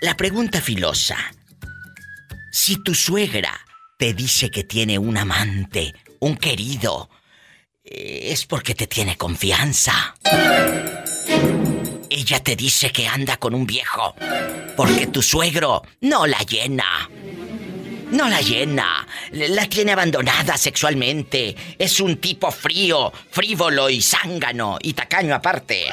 la pregunta filosa. Si tu suegra te dice que tiene un amante, un querido, eh, es porque te tiene confianza. Ella te dice que anda con un viejo porque tu suegro no la llena. No la llena. La tiene abandonada sexualmente. Es un tipo frío, frívolo y zángano y tacaño aparte.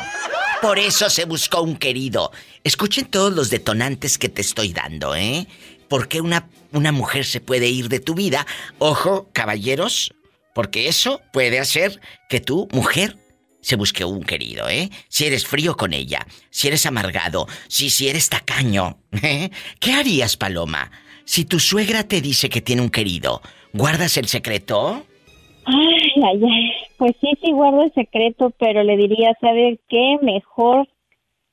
Por eso se buscó un querido. Escuchen todos los detonantes que te estoy dando, ¿eh? ¿Por qué una, una mujer se puede ir de tu vida? Ojo, caballeros, porque eso puede hacer que tu mujer se busque un querido, ¿eh? Si eres frío con ella, si eres amargado, si, si eres tacaño, *laughs* ¿eh? ¿Qué harías, Paloma? Si tu suegra te dice que tiene un querido, ¿guardas el secreto? Ay, ay, ay. Pues sí, sí guardo el secreto, pero le diría, ¿sabe qué? Mejor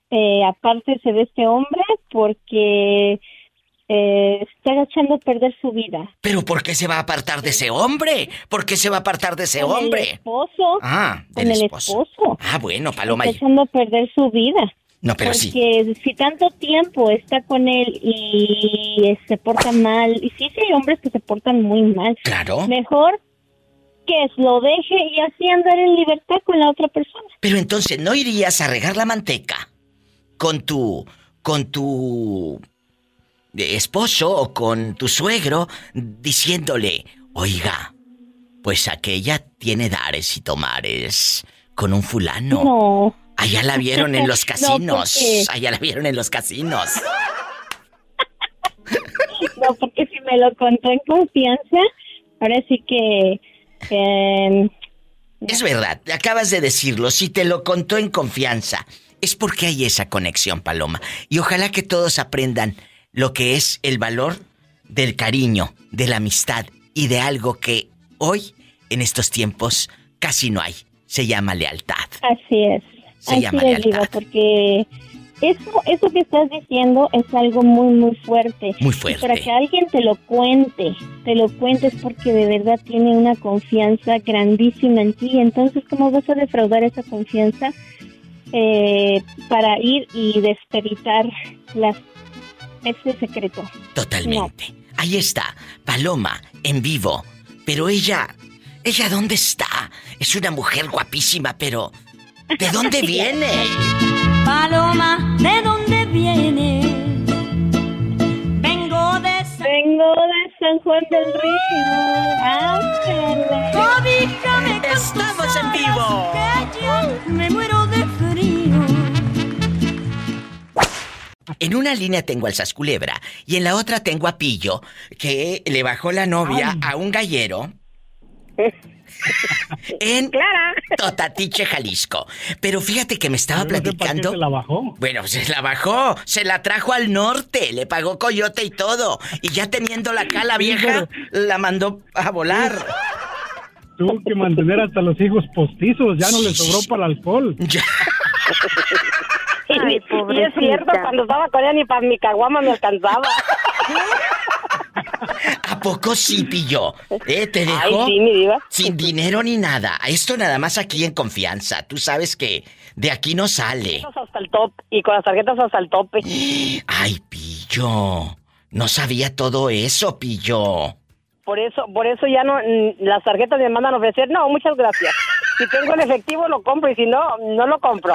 eh, apártese de este hombre porque eh, está echando a perder su vida. ¿Pero por qué se va a apartar de ese hombre? ¿Por qué se va a apartar de ese Con el hombre? esposo. Ah, Con el esposo. Ah, bueno, Paloma. Está echando a perder su vida. No, pero sí. Porque si tanto tiempo está con él y se porta mal, y sí, sí hay hombres que se portan muy mal. Claro. Mejor que lo deje y así andar en libertad con la otra persona. Pero entonces, ¿no irías a regar la manteca con tu. con tu. Esposo o con tu suegro diciéndole, oiga, pues aquella tiene dares y tomares con un fulano? No. Allá la vieron en los *laughs* No, casinos. Allá la vieron en los casinos. *laughs* No, porque si me lo contó en confianza, ahora sí que... eh, Es verdad, acabas de decirlo, si te lo contó en confianza, es porque hay esa conexión, Paloma. Y ojalá que todos aprendan lo que es el valor del cariño, de la amistad y de algo que hoy, en estos tiempos, casi no hay. Se llama lealtad. Así es. Se así llama es, lealtad. Diva, porque eso, eso que estás diciendo es algo muy, muy fuerte. Muy Y fuerte. para que alguien te lo cuente, te lo cuente es porque de verdad tiene una confianza grandísima en ti. Entonces, ¿cómo vas a defraudar esa confianza eh, para ir y despeditar las ese secreto. Totalmente. Ahí está, Paloma, en vivo. Pero ella, ¿ella dónde está? Es una mujer guapísima, pero ¿de *laughs* dónde viene? Paloma, ¿de dónde vienes? Vengo de San... Vengo de San Juan del Río. Con Estamos en vivo. que me muero En una línea tengo al Sasculebra y en la otra tengo a Pillo, que le bajó la novia a un gallero *laughs* en Totatiche, Jalisco. Pero fíjate que me estaba platicando. se la bajó? Bueno, se la bajó, se la trajo al norte, le pagó coyote y todo. Y ya teniendo la cala vieja, la mandó a volar. Tuvo que mantener hasta los hijos postizos, ya no le sobró para el alcohol. *laughs* Y, y es cierto, cuando estaba con ella ni para mi caguama me alcanzaba. ¿A poco sí, Pillo? ¿Eh? ¿Te dejó? Ay, sí, mi diva. Sin dinero ni nada. Esto nada más aquí en confianza. Tú sabes que de aquí no sale. Hasta el top y con las tarjetas hasta el tope. Ay, Pillo. No sabía todo eso, Pillo. Por eso, por eso ya no, las tarjetas me mandan a ofrecer. No, muchas gracias. Si tengo el efectivo lo compro y si no, no lo compro.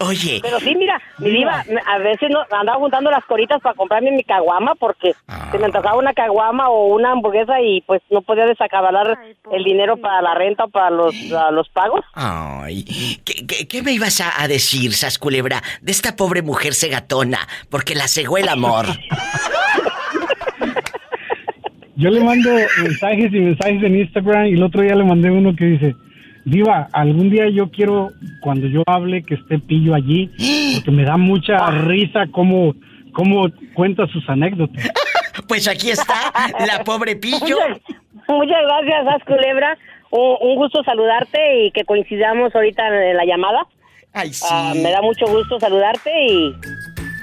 Oye. Pero sí, mira, mi diva, a veces no, andaba juntando las coritas para comprarme mi caguama porque se me antojaba una caguama o una hamburguesa y pues no podía desacabalar el dinero para la renta o para los, a los pagos. Ay, ¿qué, qué, qué me ibas a, a decir, Sasculebra, de esta pobre mujer cegatona? Porque la cegó el amor. Yo le mando mensajes y mensajes en Instagram y el otro día le mandé uno que dice, Diva, algún día yo quiero, cuando yo hable, que esté Pillo allí, porque me da mucha risa cómo, cómo cuenta sus anécdotas. *laughs* Pues aquí está la pobre Pillo. Muchas, muchas gracias, As Culebra. Un, un gusto saludarte y que coincidamos ahorita en la llamada. Ay, sí. Ah, me da mucho gusto saludarte y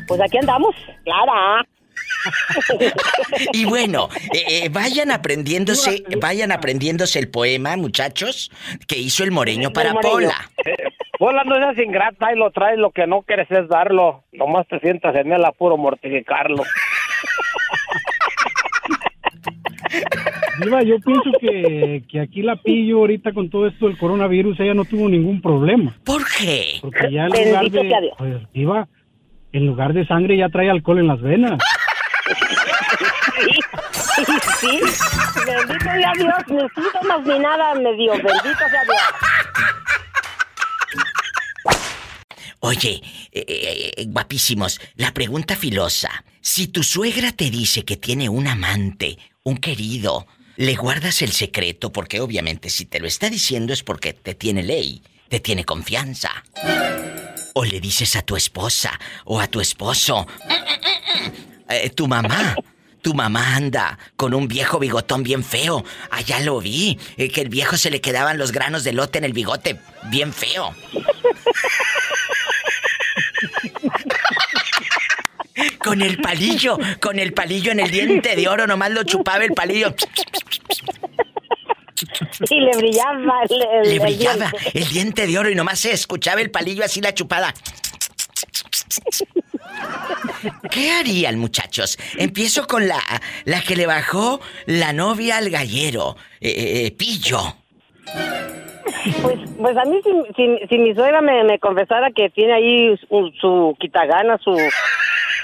pues aquí andamos. Clara. *laughs* Y bueno, eh, eh, vayan aprendiéndose, vayan aprendiéndose el poema, muchachos, que hizo el moreño para Pola. Pola no seas ingrata y lo traes, lo que no quieres es darlo. Nomás te sientas en el apuro mortificarlo. Diva, yo pienso que, que aquí la pillo ahorita con todo esto del coronavirus, ella no tuvo ningún problema. ¿Por qué? Porque ya en lugar Bendito sea Dios. de, pues, Diva, en lugar de sangre ya trae alcohol en las venas. *laughs* Sí, bendito sea Dios, ni síntomas ni nada me dio, bendito sea Dios. Oye, eh, eh, eh, guapísimos, la pregunta filosa. Si tu suegra te dice que tiene un amante, un querido, ¿le guardas el secreto? Porque obviamente si te lo está diciendo es porque te tiene ley, te tiene confianza. O le dices a tu esposa o a tu esposo, eh, tu mamá. *laughs* Tu mamá anda con un viejo bigotón bien feo. Allá lo vi. eh, que el viejo se le quedaban los granos de lote en el bigote. Bien feo. *laughs* Con el palillo, con el palillo en el diente de oro, nomás lo chupaba el palillo. Y le brillaba el, Le el brillaba diente. el diente de oro y nomás se escuchaba el palillo así la chupada. ¿Qué harían, muchachos? Empiezo con la, la que le bajó la novia al gallero, eh, eh, Pillo. Pues, pues a mí si, si, si mi suegra me, me confesara que tiene ahí su, su quitagana, su,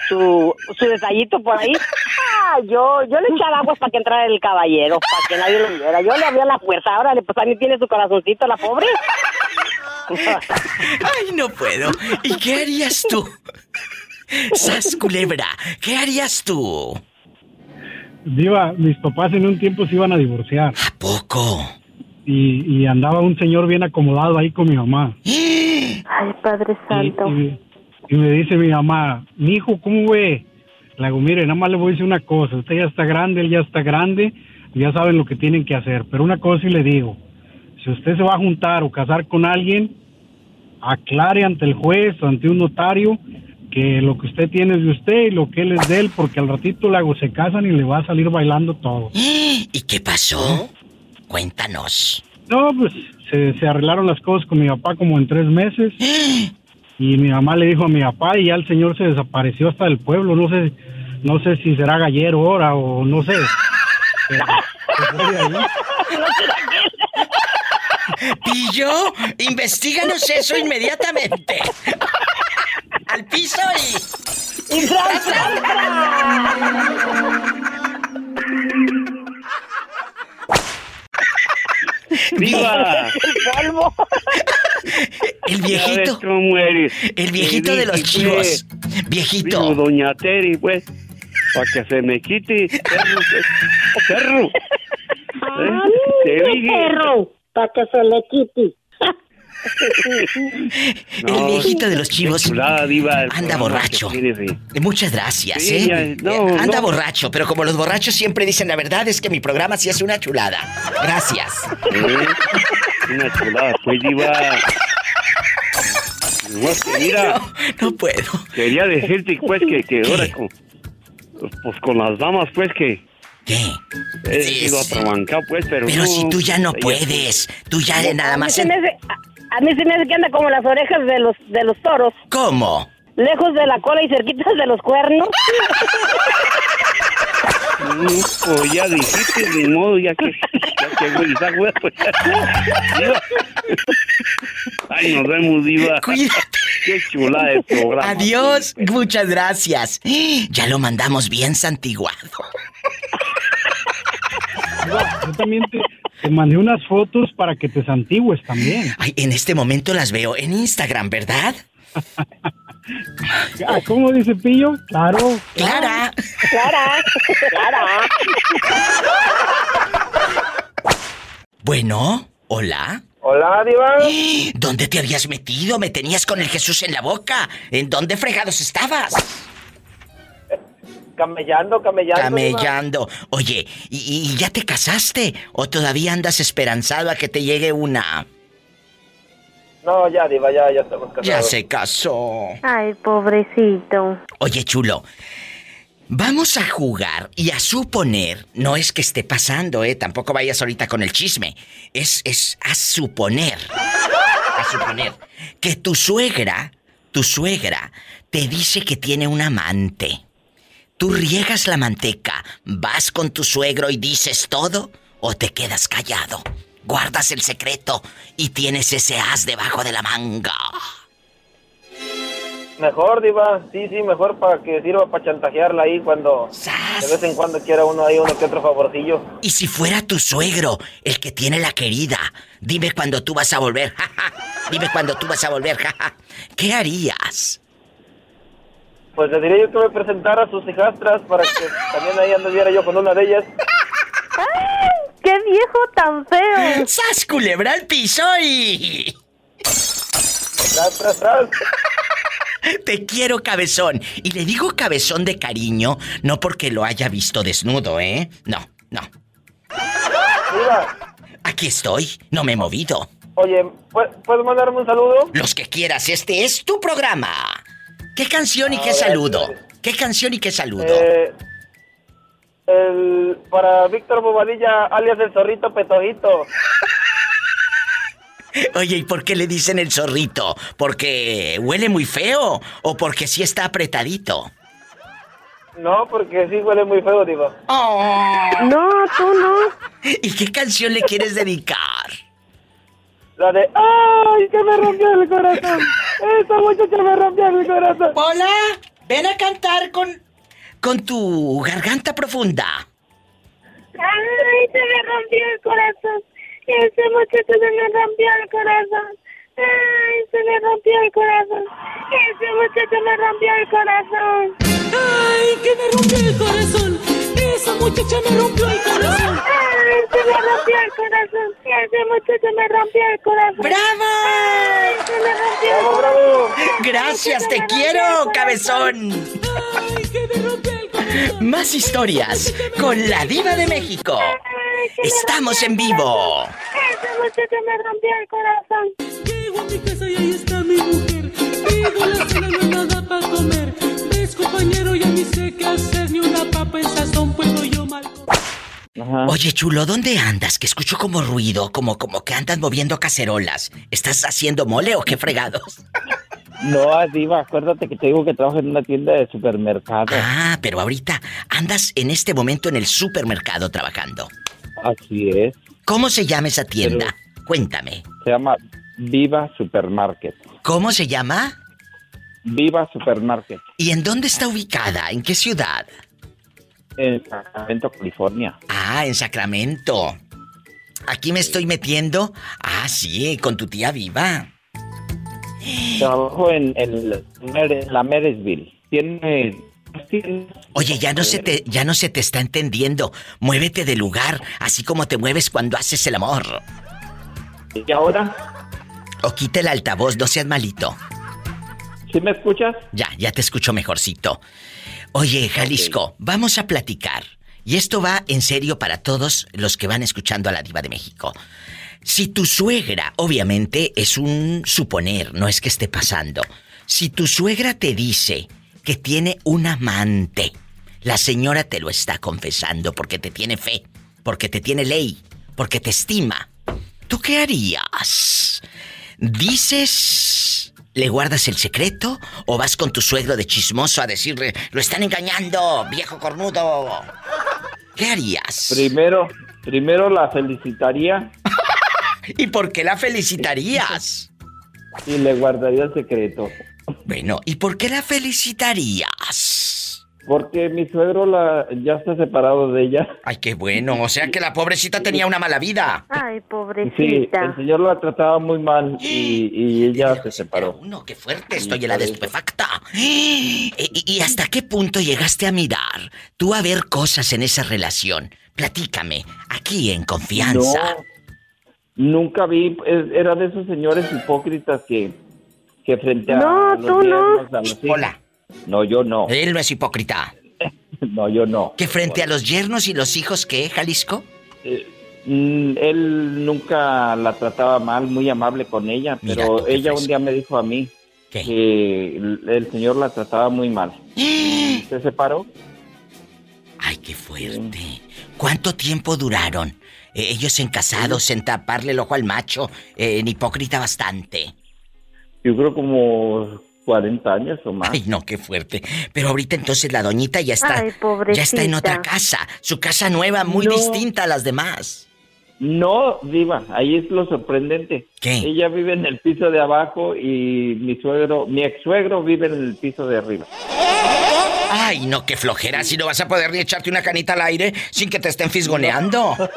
su, su detallito por ahí, ah, yo, yo le echaba aguas para que entrara el caballero, para que nadie lo viera. Yo le abría la puerta, ahora pues también tiene su corazoncito la pobre. Ay, no puedo. ¿Y qué harías tú? Sas culebra, ¿qué harías tú? Diva, mis papás en un tiempo se iban a divorciar. ¿A poco? Y, y andaba un señor bien acomodado ahí con mi mamá. Ay, Padre Y, Santo. y- y me dice mi mamá, mi hijo, ¿cómo ve? Le digo, mire, nada más le voy a decir una cosa. Usted ya está grande, él ya está grande, ya saben lo que tienen que hacer. Pero una cosa sí le digo, si usted se va a juntar o casar con alguien, aclare ante el juez o ante un notario que lo que usted tiene es de usted y lo que él es de él, porque al ratito le hago, se casan y le va a salir bailando todo. *gasps* ¿Y qué pasó? Cuéntanos. No, pues se, se arreglaron las cosas con mi papá como en tres meses. *gasps* Y mi mamá le dijo a mi papá y ya el señor se desapareció hasta del pueblo. No sé, no sé si será gallero ahora o no sé. *laughs* Pero. Pillo, *laughs* investiganos eso inmediatamente. *laughs* Al piso y. ¡Y tras, tras, ¡Viva! polvo! El viejito. ¿Sabes cómo eres? El viejito de los chivos. Viejito. Digo, doña Teri, pues, para que se me quite. Perro, pues. perro. ¿Eh? Te dije. perro! Para que se le quite. El viejito de los chivos chulada, diva, anda borracho. Muchas gracias, Sí, ¿eh? ya, no, Eh, anda no. borracho, pero como los borrachos siempre dicen la verdad, es que mi programa sí es una chulada. Gracias. ¿Eh? Una chulada, pues, diva. No, que mira. No, puedo. Quería decirte, pues, que, que ahora con, pues, con las damas, pues, que... ¿Qué? He ido a trabancar, pues, pero Pero no, si tú ya no puedes, tú ya de nada más... en- a- mí se me hace que anda como las orejas de los de los toros. ¿Cómo? Lejos de la cola y cerquitas de los cuernos. Pues ya dijiste, ni modo, ya que... Ya que, güey, esa güey, pues... Diva. Ay, nos vemos, diva. Cuídate. Qué chula de programa. Adiós, muchas gracias. Ya lo mandamos bien santiguado. Yo también te, te mandé unas fotos para que te santigües también. Ay, en este momento las veo en Instagram, ¿verdad? *laughs* Ah, ¿Cómo dice Pillo? Claro. Clara. Clara. Clara. Bueno, hola. Hola, Diva. *gasps* ¿Dónde te habías metido? Me tenías con el Jesús en la boca. ¿En dónde fregados estabas? Camellando, camellando. Camellando. Oye, ¿y, y ya te casaste? ¿O todavía andas esperanzado a que te llegue una? No, ya, Diva, ya, ya estamos casados. Ya se casó. Ay, pobrecito. Oye, chulo. Vamos a jugar y a suponer, no es que esté pasando, eh, tampoco vayas ahorita con el chisme. Es, es a suponer. A suponer que tu suegra, tu suegra, te dice que tiene un amante. Tú riegas la manteca, vas con tu suegro y dices todo, o te quedas callado. Guardas el secreto y tienes ese as debajo de la manga. Mejor, Diva. Sí, sí, mejor para que sirva para chantajearla ahí cuando... De vez en cuando quiera uno ahí uno que otro favorcillo. Y si fuera tu suegro, el que tiene la querida, dime cuándo tú vas a volver, jaja. *laughs* Dime cuándo tú vas a volver, jaja. *laughs* ¿Qué harías? Pues le diría yo que me presentara a sus hijastras para que también ahí anduviera yo con una de ellas. ¡Qué viejo tan feo! ¡Sas culebra al piso y... Tras, tras, tras. Te quiero, cabezón. Y le digo cabezón de cariño, no porque lo haya visto desnudo, ¿eh? No, no. Diva, Aquí estoy, no me he movido. oye, ¿pu- ¿puedes mandarme un saludo? Los que quieras, este es tu programa. ¿Qué canción y qué saludo? ¿Qué canción y qué saludo? Eh, el, para Víctor Bobadilla, alias el zorrito petojito. *laughs* Oye, ¿y por qué le dicen el zorrito? ¿Porque huele muy feo o porque sí está apretadito? No, porque sí huele muy feo, Diva. No, tú no. *laughs* ¿Y qué canción le quieres dedicar? La de ¡Ay, que me rompió el corazón! ¡Esa muchacha me rompió el corazón! Hola, ven a cantar con con tu garganta profunda. Ay, se me rompió el corazón. Ese muchacho se me rompió el corazón. Ay, se me rompió el corazón. Ese muchacho me rompió el corazón. Ay, que me rompió el corazón. Esa muchacha me rompió el corazón. Ay, se me rompió el corazón. Ese muchacho me rompió el corazón. ¡Bravo! Ay, se me rompió el corazón. Gracias, te quiero, cabezón. Más historias con la diva de México. Estamos en vivo. Ese muchacho me rompió el corazón. Llego a mi casa y ahí está mi mujer. Pido la cena, no hay nada para comer. Compañero, ya ni sé qué hacer. Ni una papa en sazón puedo yo mal. Oye, chulo, ¿dónde andas? Que escucho como ruido, como, como que andas moviendo cacerolas. ¿Estás haciendo mole o qué fregados? *laughs* No, Diva, acuérdate que te digo que trabajo en una tienda de supermercado. Ah, pero ahorita andas en este momento en el supermercado trabajando. Así es. ¿Cómo se llama esa tienda? Cuéntame. Se llama Viva Supermarket. ¿Cómo se llama? Viva Supermarket. ¿Y en dónde está ubicada? ¿En qué ciudad? En Sacramento, California. Ah, en Sacramento. Aquí me estoy metiendo. Ah, sí, con tu tía viva. Trabajo en, en la Marysville. Tiene Oye, ya no se te ya no se te está entendiendo. Muévete de lugar, así como te mueves cuando haces el amor. ¿Y ahora? O quita el altavoz, no seas malito. ¿Sí me escuchas? Ya, ya te escucho mejorcito. Oye, Jalisco, vamos a platicar. Y esto va en serio para todos los que van escuchando a la diva de México. Si tu suegra, obviamente es un suponer, no es que esté pasando. Si tu suegra te dice que tiene un amante, la señora te lo está confesando porque te tiene fe, porque te tiene ley, porque te estima. ¿Tú qué harías? ¿Dices, le guardas el secreto o vas con tu suegro de chismoso a decirle, lo están engañando, viejo cornudo? ¿Qué harías? Primero, primero la felicitaría. *laughs* ¿Y por qué la felicitarías? Y le guardaría el secreto. Bueno, ¿y por qué la felicitarías? Porque mi suegro la, ya está separado de ella. Ay, qué bueno. O sea que la pobrecita tenía una mala vida. Ay, Sí, pobrecita. el señor la trataba muy mal y, y ella se separó. No, qué fuerte, estoy en la de estupefacta. *gasps* ¿Y, y hasta qué punto llegaste a mirar? Tú a ver cosas en esa relación. Platícame, aquí en confianza. No, nunca vi, era de esos señores hipócritas que, que frente a No, los tú no. a los hijos- Hola. No, yo no. Él no es hipócrita. *laughs* No, yo no. ¿Que frente a los yernos y los hijos qué, Jalisco? Eh, mm, él nunca la trataba mal, muy amable con ella, Mira pero ella fresco. un día me dijo a mí que el, el señor la trataba muy mal. *gasps* ¿Se separó? Ay, qué fuerte. ¿Cuánto tiempo duraron? Eh, ellos en casados, en taparle el ojo al macho, eh, en hipócrita bastante. Yo creo como 40 años o más. Ay, no, qué fuerte. Pero ahorita entonces la doñita ya está. Ay, pobrecita. ya está en otra casa. Su casa nueva, muy No. distinta a las demás. No, Diva, ahí es lo sorprendente. ¿Qué? Ella vive en el piso de abajo y mi suegro, mi ex suegro vive en el piso de arriba. Ay, no, qué flojera. Si no vas a poder ni echarte una canita al aire sin que te estén fisgoneando. *laughs*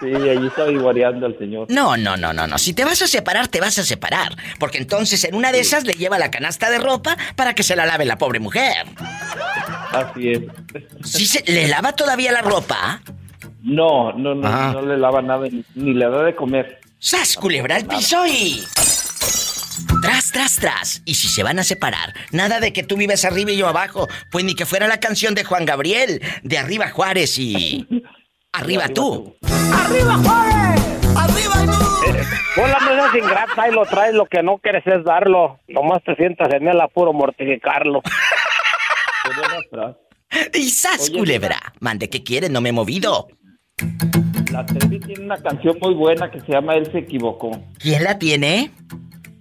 Sí, allí está vivoreando al señor. No, no, no, no, no. Si te vas a separar, te vas a separar. Porque entonces en una de esas le lleva la canasta de ropa para que se la lave la pobre mujer. Así es. ¿Sí se, le lava todavía la ropa? No, no, no, Ah. no le lava nada, ni, ni le da de comer. ¡Sas, culebra al piso y... Tras, tras, tras. Y si se van a separar, nada de que tú vives arriba y yo abajo. Pues ni que fuera la canción de Juan Gabriel, de Arriba Juárez y... *laughs* Arriba tú. ¡Arriba, Juárez! ¡Arriba tú! *laughs* Vos la no seas ingrata y lo traes, lo que no quieres es darlo. Nomás te sientas en el apuro mortificarlo. *laughs* Y sas, culebra. Mande, ¿qué quieres? No me he movido. La Trevi tiene una canción muy buena que se llama Él se equivocó. ¿Quién la tiene?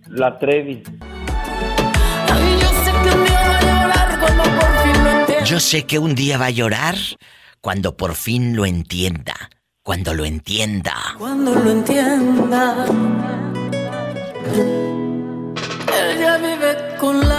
La Trevi. Yo sé que un día va a llorar cuando por fin lo entienda. Cuando lo entienda. Cuando lo entienda, él ya vive con la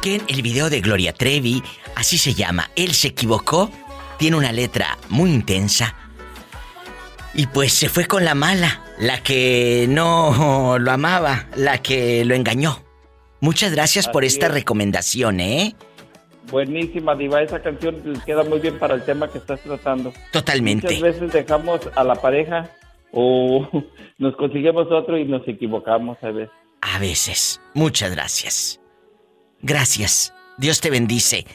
Busquen el video de Gloria Trevi, así se llama. Él se equivocó, tiene una letra muy intensa. Y pues se fue con la mala, la que no lo amaba, la que lo engañó. Muchas gracias por esta es. recomendación, ¿eh? Buenísima, Diva. Esa canción queda muy bien para el tema que estás tratando. Totalmente. Muchas veces dejamos a la pareja o *laughs* nos conseguimos otro y nos equivocamos a veces. A veces. Muchas gracias. Gracias. Dios te bendice.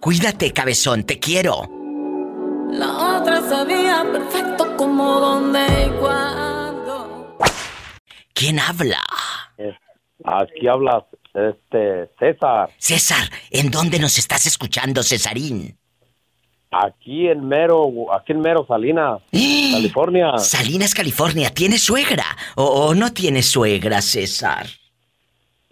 Cuídate, cabezón. Te quiero. La otra sabía perfecto cómo, dónde y cuándo. ¿Quién habla? Aquí habla este César. César, ¿en dónde nos estás escuchando, Cesarín? Aquí en Mero, aquí en Mero, Salinas, California. Salinas, California. ¿Tienes suegra o, o no tienes suegra, César?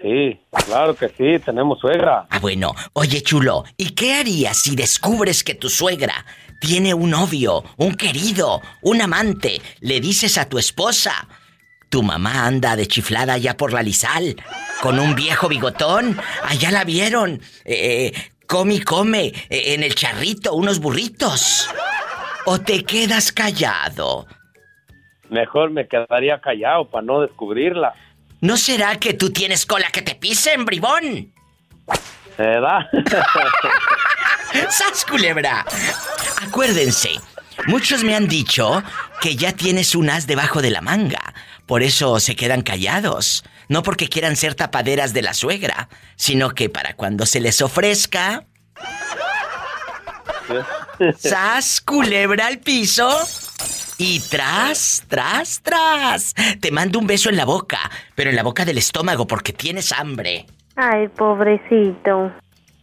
Sí, claro que sí, tenemos suegra. Ah, bueno. Oye, chulo, ¿y qué harías si descubres que tu suegra tiene un novio, un querido, un amante? Le dices a tu esposa, tu mamá anda de chiflada allá por la Lizal, con un viejo bigotón. Allá la vieron. Eh, come y come, eh, en el charrito, unos burritos. ¿O te quedas callado? Mejor me quedaría callado para no descubrirla. ¿No será que tú tienes cola que te pisen, bribón? ¿Verdad? ¡Sas, culebra! Acuérdense, muchos me han dicho que ya tienes un as debajo de la manga. Por eso se quedan callados. No porque quieran ser tapaderas de la suegra, sino que para cuando se les ofrezca. *laughs* ¡Sas, culebra al piso! Y tras, tras, tras. Te mando un beso en la boca, pero en la boca del estómago porque tienes hambre. Ay, pobrecito.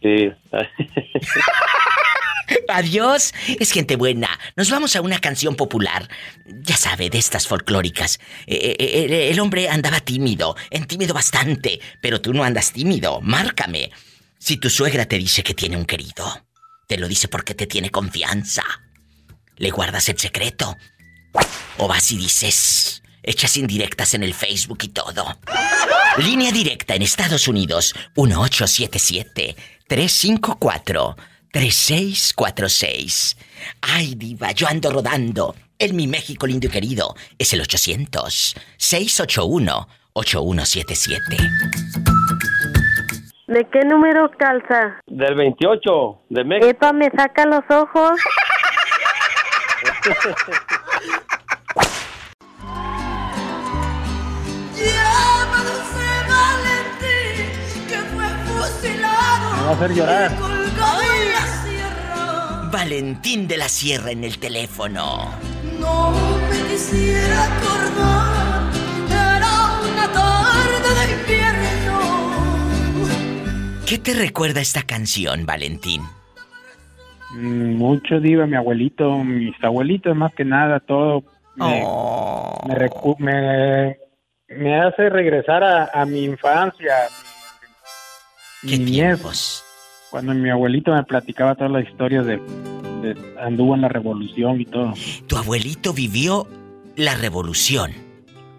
Sí. *laughs* Adiós. Es gente buena. Nos vamos a una canción popular. Ya sabe, de estas folclóricas. Eh, eh, el, el hombre andaba tímido, en tímido bastante, pero tú no andas tímido. Márcame. Si tu suegra te dice que tiene un querido, te lo dice porque te tiene confianza. Le guardas el secreto. O vas y dices, echas indirectas en el Facebook y todo. Línea directa en Estados Unidos, 1877-354-3646. Ay, diva, yo ando rodando. En mi México lindo y querido es el 800-681-8177. ¿De qué número calza? Del 28, de México. Epa, me saca los ojos. *laughs* Llámase Valentín, que fue fusilado. Me va a hacer llorar. en la sierra. Valentín de la Sierra en el teléfono. No me quisiera acordar, era una tarde de invierno. ¿Qué te recuerda esta canción, Valentín? Mm, Mucho diva, mi abuelito, mis abuelitos más que nada, todo me, Oh. me, recu- me, me hace regresar a, a mi infancia, mi niñez, cuando mi abuelito me platicaba todas las historias de, de anduvo en la revolución y todo. Tu abuelito vivió la revolución.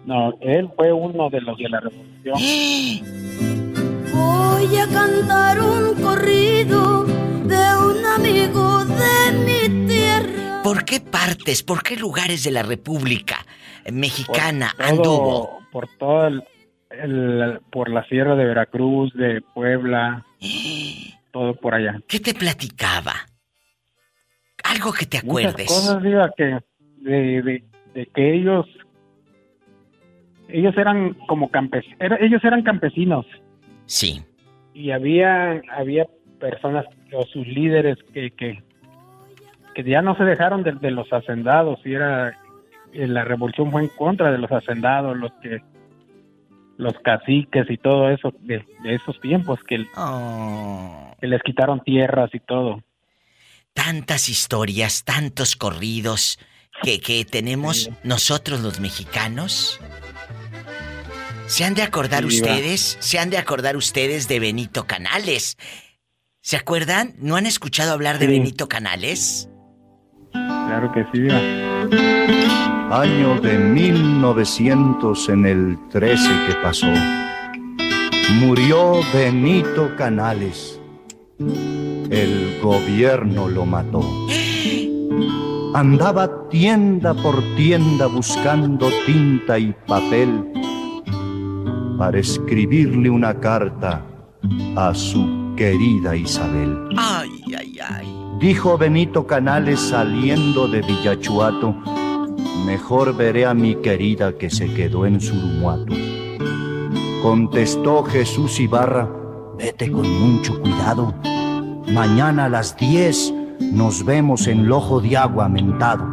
No, él fue uno de los de la revolución. *gasps* Voy a cantar un corrido de un amigo de mi tierra. ¿Por qué partes, por qué lugares de la República Mexicana Todo- anduvo? Por todo el, el- por la sierra de Veracruz, de Puebla, *gasps* todo por allá. ¿Qué te platicaba? Algo que te Muchas acuerdes. cosas, diga, que de, de, de que ellos ellos eran como campesinos, ellos eran campesinos Sí. y había había personas o sus líderes que que, que ya no se dejaron de, de los hacendados y era la revolución fue en contra de los hacendados los que los caciques y todo eso de, de esos tiempos que, Oh. que les quitaron tierras y todo Tantas historias, tantos corridos que, que tenemos nosotros los mexicanos. ¿Se han de acordar Sí, ustedes? ¿Se han de acordar ustedes de Benito Canales? ¿Se acuerdan? ¿No han escuchado hablar de. Benito Canales? Claro que sí diva. Año de 1900 en el 13 que pasó. Murió Benito Canales. El gobierno lo mató. Andaba tienda por tienda buscando tinta y papel para escribirle una carta a su querida Isabel. Ay, ay, ay. Dijo Benito Canales saliendo de Villachuato, mejor veré a mi querida que se quedó en Surumuato. Contestó Jesús Ibarra, vete con mucho cuidado. Mañana a las 10 nos vemos en Lojo de Agua mentado.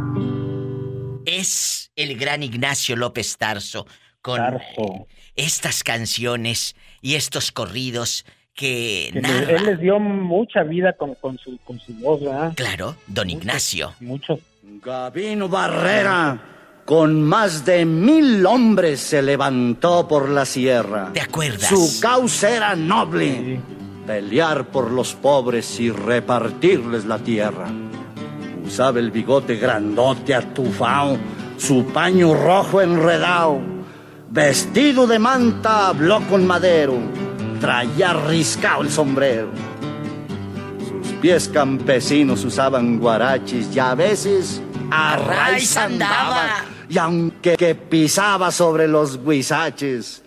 Es el gran Ignacio López Tarso con estas canciones y estos corridos que, Que le- narra. él les dio mucha vida con, con su, con su voz, ¿verdad? Claro, don Ignacio. Muchos. Gabino Barrera, con más de mil hombres se levantó por la sierra. ¿Te acuerdas? Su causa era noble, pelear por los pobres y repartirles la tierra. Usaba el bigote grandote atufao, su paño rojo enredado, vestido de manta habló con madero, traía riscado el sombrero. Sus pies campesinos usaban guarachis y a veces a raíz andaba. Y aunque que pisaba sobre los guisaches,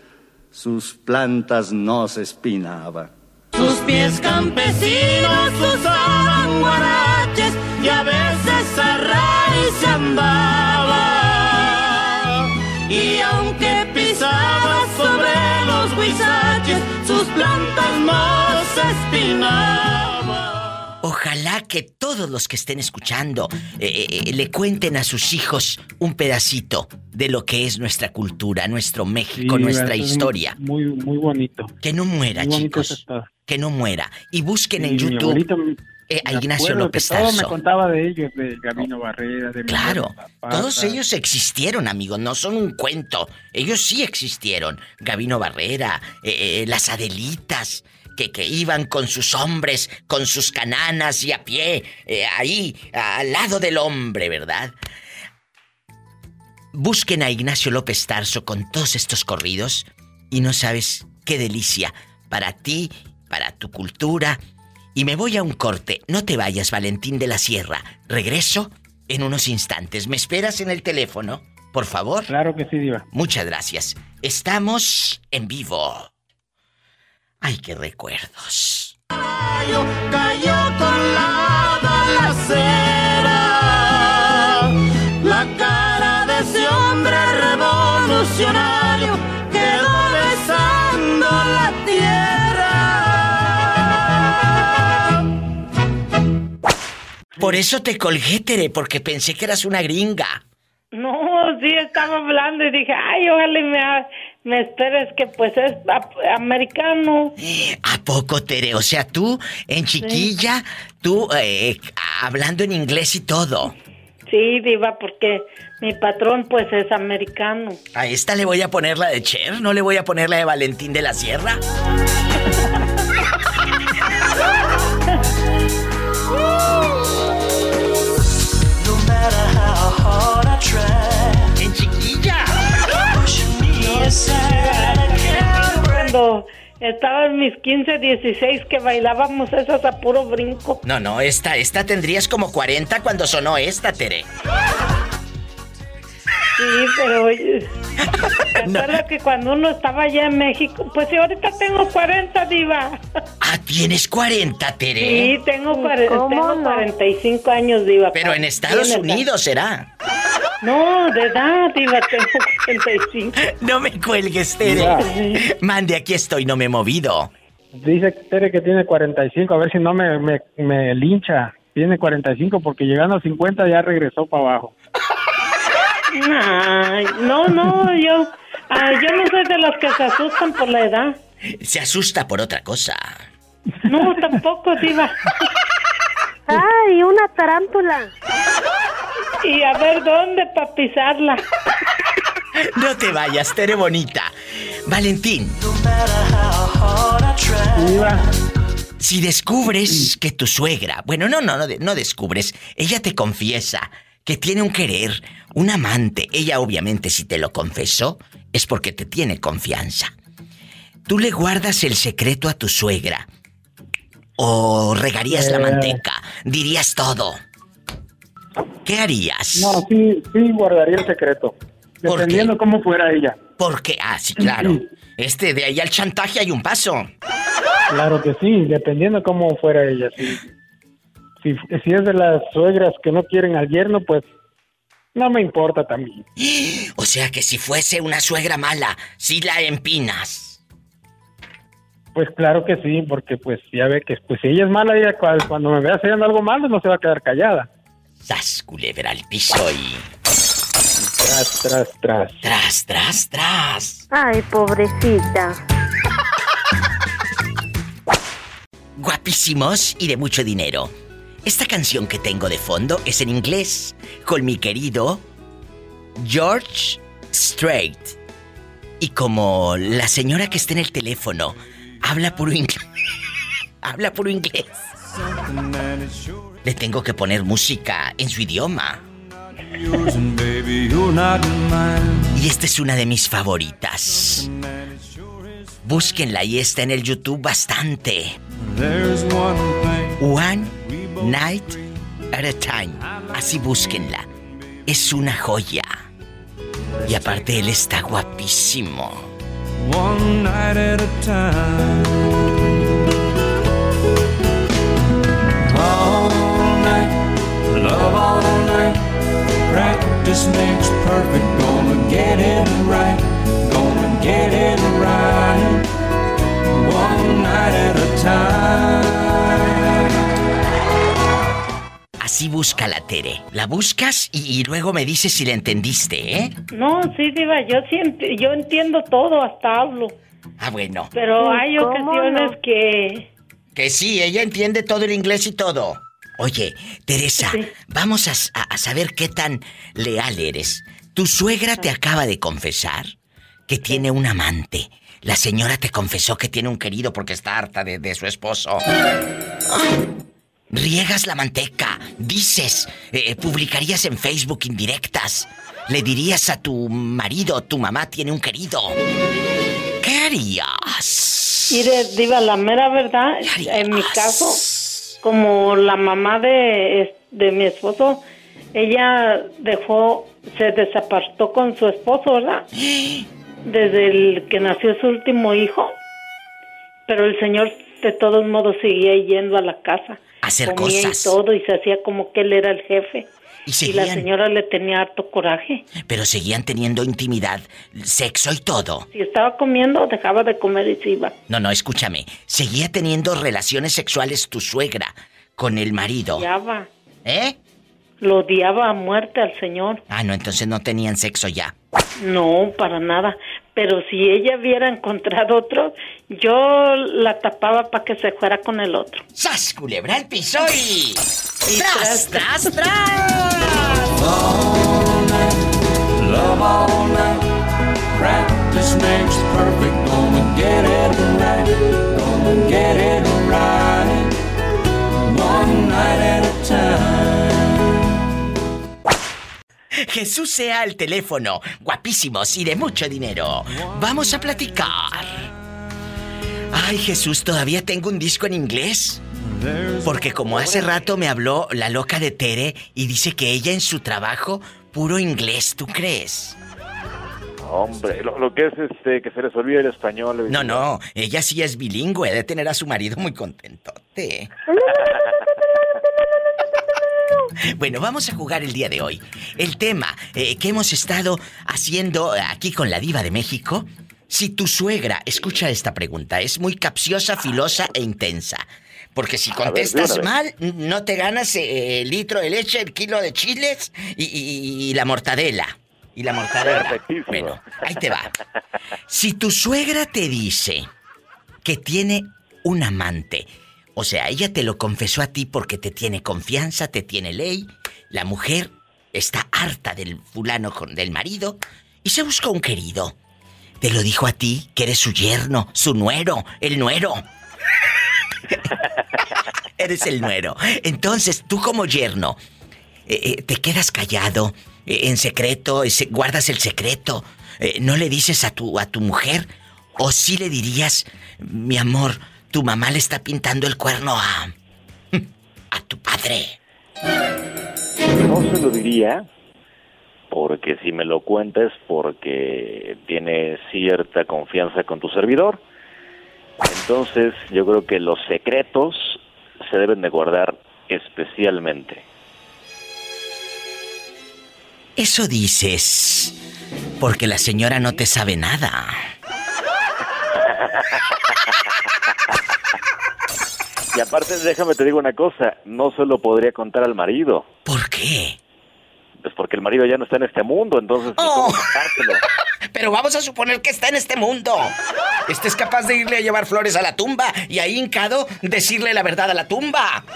sus plantas no se espinaba. Sus pies campesinos usaban guaraches y a veces a raíz andaba. Y aunque pisaba sobre los huizaches, sus plantas no se espinaban. Ojalá que todos los que estén escuchando eh, eh, le cuenten a sus hijos un pedacito de lo que es nuestra cultura, nuestro México, Sí, nuestra historia. Muy, muy bonito. Que no muera, Muy chicos. Que no muera. Y busquen en mi YouTube eh, a me Ignacio López todo me Tarso. contaba de ellos, de Gabino Barrera, de Claro, todos ellos existieron, amigos, no son un cuento. Ellos sí existieron. Gabino Barrera, eh, eh, las Adelitas, que, que iban con sus hombres, con sus cananas y a pie, eh, ahí, al lado del hombre, ¿verdad? Busquen a Ignacio López Tarso con todos estos corridos y no sabes qué delicia para ti, para tu cultura. Y me voy a un corte. No te vayas, Valentín de la Sierra. Regreso en unos instantes. ¿Me esperas en el teléfono? Por favor. Claro que sí, Diva. Muchas gracias. Estamos en vivo. Ay, qué recuerdos. Cayó, cayó con la balacera. La cara de ese hombre revolucionario Por eso te colgué, Tere, porque pensé que eras una gringa. No, sí, estaba hablando y dije, ay, ojalá me, me esperes que pues es a- americano. ¿A poco, Tere? O sea, tú, en chiquilla, tú eh, hablando en inglés y todo. Sí, diva, porque mi patrón pues es americano. A esta le voy a poner la de Cher, no le voy a poner la de Valentín de la Sierra. *laughs* En chiquilla. Cuando estaba en mis 15, 16 que bailábamos esas a puro brinco. No, no, esta, esta tendrías como 40 cuando sonó esta, Tere. Sí, pero oye, *laughs* me acuerdo que cuando uno estaba allá en México, pues ahorita tengo 40, diva. Ah, tienes 40, Tere. Sí, tengo, cuare- ¿Cómo tengo no? 45 años, diva. Pero en Estados Unidos será. No, de edad, diva, tengo 45. No me cuelgues, Tere. Mande, aquí estoy, no me he movido. Dice Tere que tiene 45, a ver si no me, me, me lincha. Tiene 45 porque llegando a 50 ya regresó para abajo. Ay, no, no, yo, ah, yo no soy de los que se asustan por la edad. Se asusta por otra cosa. No, tampoco, diva. ¡Ay, una tarántula! Y a ver dónde para pisarla. No te vayas, Tere bonita. Valentín. Diva, si descubres que tu suegra, bueno, no, no, no, no descubres, ella te confiesa que tiene un querer, un amante. Ella obviamente si te lo confesó es porque te tiene confianza. Tú le guardas el secreto a tu suegra. O regarías la Eh. manteca, dirías todo. ¿Qué harías? no, sí, sí guardaría el secreto. ¿Por Dependiendo cómo fuera ella. Porque, ah, sí, claro. Este, de ahí al chantaje hay un paso. Claro que sí, dependiendo cómo fuera ella. Si, si, si es de las suegras que no quieren al yerno, pues no me importa también. *gasps* O sea que si fuese una suegra mala, sí la empinas. Pues claro que sí, porque pues ya ve que pues si ella es mala, ella cua- cuando me vea haciendo algo malo no se va a quedar callada. Sas, culebra al piso y... Tras, tras, tras. Tras, tras, tras. Ay, pobrecita. *laughs* Guapísimos y de mucho dinero. Esta canción que tengo de fondo es en inglés, con mi querido George Strait. Y como la señora que está en el teléfono habla puro inglés, *laughs* habla puro inglés, le tengo que poner música en su idioma. Y esta es una de mis favoritas. Búsquenla y está en el YouTube bastante. One Night at a Time. Así búsquenla. Es una joya. Y aparte él está guapísimo. One night at a time. All night, love all night. Practice makes perfect. Gonna get it right. Gonna get it right. One night at a time. Así busca la Tere. La buscas y, y luego me dices si la entendiste, ¿eh? No, sí, Diva, yo, sí ent- yo entiendo todo, hasta hablo. Ah, bueno. Pero Sí, hay ¿cómo ocasiones no? que. Que sí, ella entiende todo el inglés y todo. Oye, Teresa, vamos a, a- a saber qué tan leal eres. Tu suegra te acaba de confesar que tiene un amante. La señora te confesó que tiene un querido porque está harta de, de su esposo. Riegas la manteca, dices, eh, publicarías en Facebook indirectas, le dirías a tu marido, tu mamá tiene un querido. ¿Qué harías? Mire, Diva, la mera verdad, en mi caso, como la mamá de, de mi esposo, ella dejó, se desapartó con su esposo, ¿verdad? *gasps* Desde el que nació su último hijo. Pero el señor de todos modos seguía yendo a la casa. Hacer comía cosas. y todo y se hacía como que él era el jefe. Y Y la señora le tenía harto coraje. Pero seguían teniendo intimidad, sexo y todo. Si estaba comiendo, dejaba de comer y se iba. No, no, escúchame. Seguía teniendo relaciones sexuales tu suegra con el marido. Odiaba. ¿Eh? Lo odiaba a muerte al señor. Ah, no, entonces no tenían sexo ya. No, para nada. Pero si ella hubiera encontrado otro, yo la tapaba para que se fuera con el otro. ¡Sas, culebra al piso y... ¡Tras, tras, tras! Love all night. Practice makes perfect. Gonna get it right. Gonna get it right. One night at a time. *laughs* Jesús sea al teléfono, guapísimos y de mucho dinero. Vamos a platicar. Ay, Jesús, todavía tengo un disco en inglés. Porque como hace rato me habló la loca de Tere y dice que ella en su trabajo, puro inglés, ¿tú crees? Hombre, lo, lo que es este que se les olvide el español. No, no, ella sí es bilingüe, de tener a su marido muy contentote. *laughs* Bueno, vamos a jugar el día de hoy. El tema eh, que hemos estado haciendo aquí con la diva de México. Si tu suegra, escucha esta pregunta, es muy capciosa, filosa e intensa. Porque si ver, contestas mal, no te ganas eh, el litro de leche, el kilo de chiles y, y- y la mortadela. Y la mortadela. Bueno, ahí te va. Si tu suegra te dice que tiene un amante, o sea, ella te lo confesó a ti porque te tiene confianza, te tiene ley, la mujer está harta del fulano del marido y se buscó un querido. Te lo dijo a ti, que eres su yerno, su nuero, el nuero. *laughs* eres el nuero. Entonces, tú como yerno, eh, eh, te quedas callado, eh, en secreto, se- guardas el secreto, no le dices a tu, a tu mujer, o sí le dirías, mi amor, tu mamá le está pintando el cuerno a. *laughs* a tu padre. No se lo diría, porque si me lo cuentas porque tiene cierta confianza con tu servidor. Entonces, yo creo que los secretos se deben de guardar especialmente. Eso dices. Porque la señora no te sabe nada. *laughs* Y aparte, déjame te digo una cosa, no se lo podría contar al marido. ¿Por qué? Pues porque el marido ya no está en este mundo, entonces no Oh. contárselo. *laughs* Pero vamos a suponer que está en este mundo. Este es capaz de irle a llevar flores a la tumba y ahí hincado decirle la verdad a la tumba. *laughs*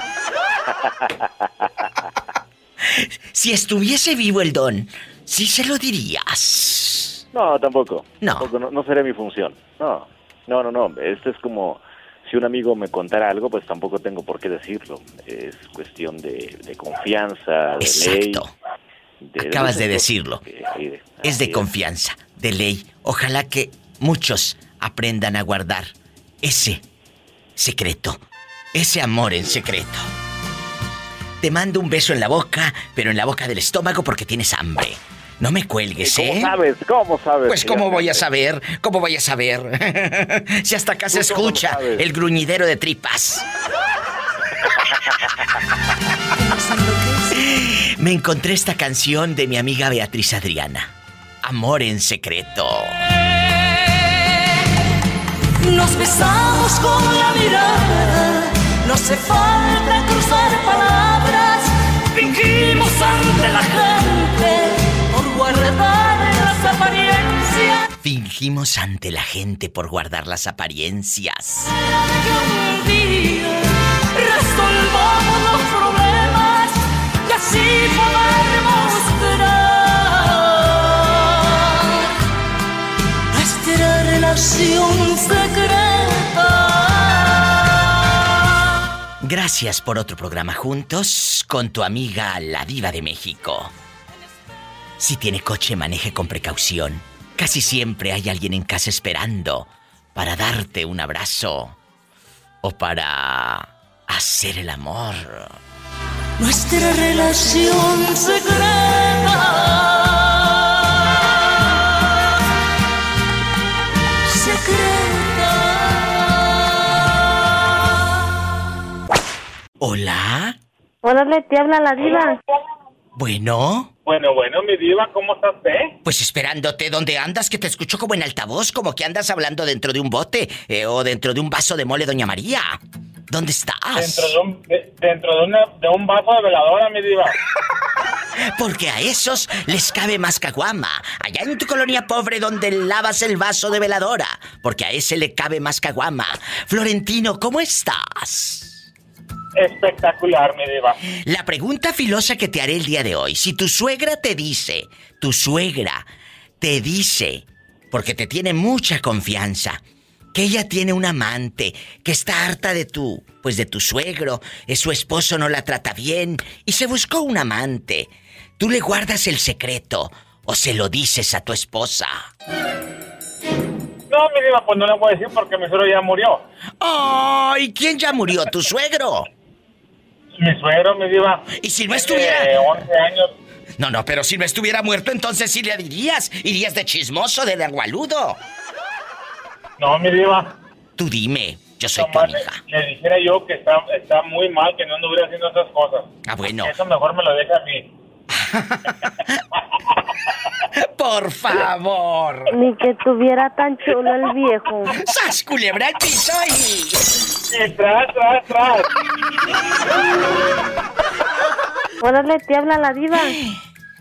Si estuviese vivo el don, sí se lo dirías. No, tampoco. No. Tampoco, no, no sería mi función. No, no, no, no. Esto es como si un amigo me contara algo, pues tampoco tengo por qué decirlo. Es cuestión de, de confianza, de ley. de- Acabas de decirlo. de- Es de confianza, de ley. Ojalá que muchos aprendan a guardar ese secreto, ese amor en secreto. Te mando un beso en la boca, pero en la boca del estómago porque tienes hambre. No me cuelgues, ¿Cómo ¿eh? sabes? ¿Cómo sabes? Pues cómo voy a saber, cómo voy a saber. *laughs* si hasta acá se ¿Tú cómo escucha el gruñidero de tripas. Me encontré esta canción de mi amiga Beatriz Adriana. Amor en secreto. Nos besamos con la mirada, no hace falta cruzar palabras, fingimos ante la gente Ante la gente por guardar las apariencias. Que un día resolvamos los problemas y así poder mostrar nuestra relación secreta. Gracias por otro programa juntos con tu amiga la diva de México. Si tiene coche, maneje con precaución. Casi siempre hay alguien en casa esperando para darte un abrazo o para hacer el amor. Nuestra relación secreta. ¿Hola? Órale, te habla la diva. Bueno, Bueno, bueno, mi diva, ¿cómo está usted? pues esperándote. ¿Dónde andas? Que te escucho como en altavoz, como que andas hablando dentro de un bote eh, o dentro de un vaso de mole, Doña María. ¿Dónde estás? Dentro de un, de- dentro de, una- de un vaso de veladora, mi diva. *laughs* Porque a esos les cabe más caguama. Allá en tu colonia pobre donde lavas el vaso de veladora. Porque a ese le cabe más caguama. Florentino, ¿cómo estás? Espectacular, mi diva. La pregunta filosa que te haré el día de hoy. Si tu suegra te dice, tu suegra te dice, porque te tiene mucha confianza, que ella tiene un amante, que está harta de tu, pues de tu suegro, eh, su esposo no la trata bien y se buscó un amante. ¿Tú le guardas el secreto o se lo dices a tu esposa? No, mi diva, pues no le voy a decir porque mi suegro ya murió. ¡Ay! ¿Quién ya murió? ¿Tu suegro? Mi suegro, mi diva. ¿Y si no estuviera? 11 años. No, no, pero si no estuviera muerto, entonces sí le dirías. Irías de chismoso, de agualudo. No, mi diva. Tú dime, yo soy tu Nomás le, le dijera yo que está, está muy mal que no anduviera haciendo esas cosas. Ah, bueno. Eso mejor me lo deja a mí. *laughs* Por favor. Ni que tuviera tan chulo el viejo. ¡Sas, culebra al piso y... Tras, tras, tras. Órale, te habla la diva.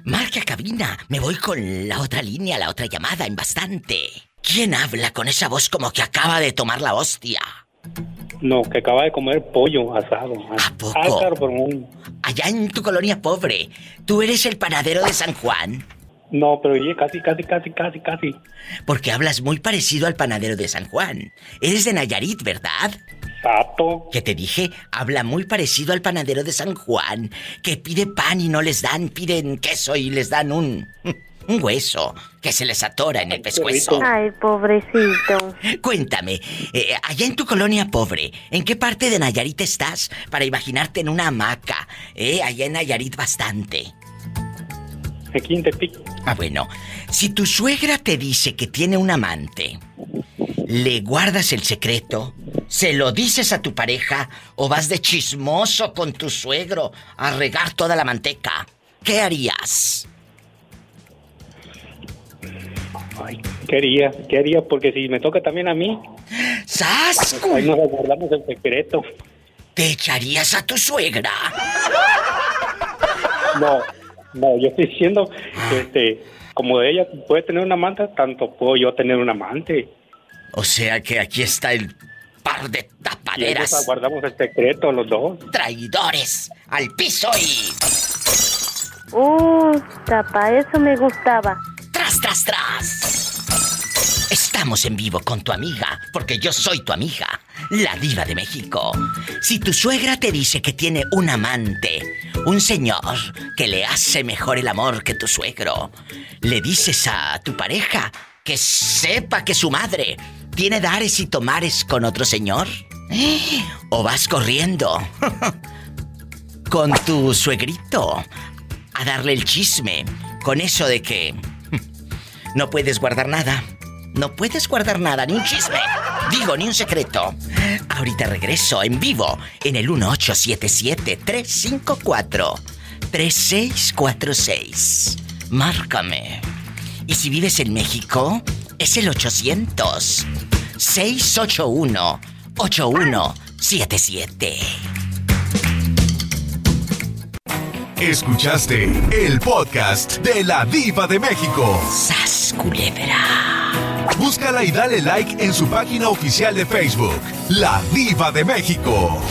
Marca cabina. Me voy con la otra línea, la otra llamada en bastante. ¿Quién habla con esa voz como que acaba de tomar la hostia? No, que acaba de comer pollo asado. ¿A poco? Ah, por un- Allá en tu colonia pobre, ¿tú eres el panadero de San Juan? No, pero oye, casi, casi, casi, casi, casi. Porque hablas muy parecido al panadero de San Juan. Eres de Nayarit, ¿verdad? Exacto. Que te dije, habla muy parecido al panadero de San Juan, que pide pan y no les dan, piden queso y les dan un un hueso que se les atora en el pescuezo. Ay, pobrecito. Cuéntame, eh, allá en tu colonia pobre, ¿en qué parte de Nayarit estás para imaginarte en una hamaca? Eh, allá en Nayarit bastante. Aquí en Tepic. Ah, bueno. Si tu suegra te dice que tiene un amante, ¿le guardas el secreto? ¿Se lo dices a tu pareja o vas de chismoso con tu suegro a regar toda la manteca? ¿Qué harías? Ay, ¿qué haría? ¿Qué haría? Porque si me toca también a mí. ¡Sas! Ahí nos guardamos el secreto. ¿Te echarías a tu suegra? No, no, yo estoy diciendo que este, como ella puede tener una amante, tanto puedo yo tener un amante. O sea que aquí está el par de tapaderas. nos guardamos el secreto los dos. Traidores. Al piso y. Uh, tapa, eso me gustaba. ¡Tras, tras! Estamos en vivo con tu amiga, porque yo soy tu amiga, la diva de México. Si tu suegra te dice que tiene un amante, un señor que le hace mejor el amor que tu suegro, le dices a tu pareja que sepa que su madre tiene dares y tomares con otro señor. O vas corriendo con tu suegrito a darle el chisme con eso de que no puedes guardar nada. No puedes guardar nada, ni un chisme. Digo, ni un secreto. Ahorita regreso en vivo en el 1877-354-3646. Márcame. Y si vives en México, es el 800-681-8177. Escuchaste el podcast de la Diva de México. ¡Sas, culebra! Búscala y dale like en su página oficial de Facebook, La Diva de México.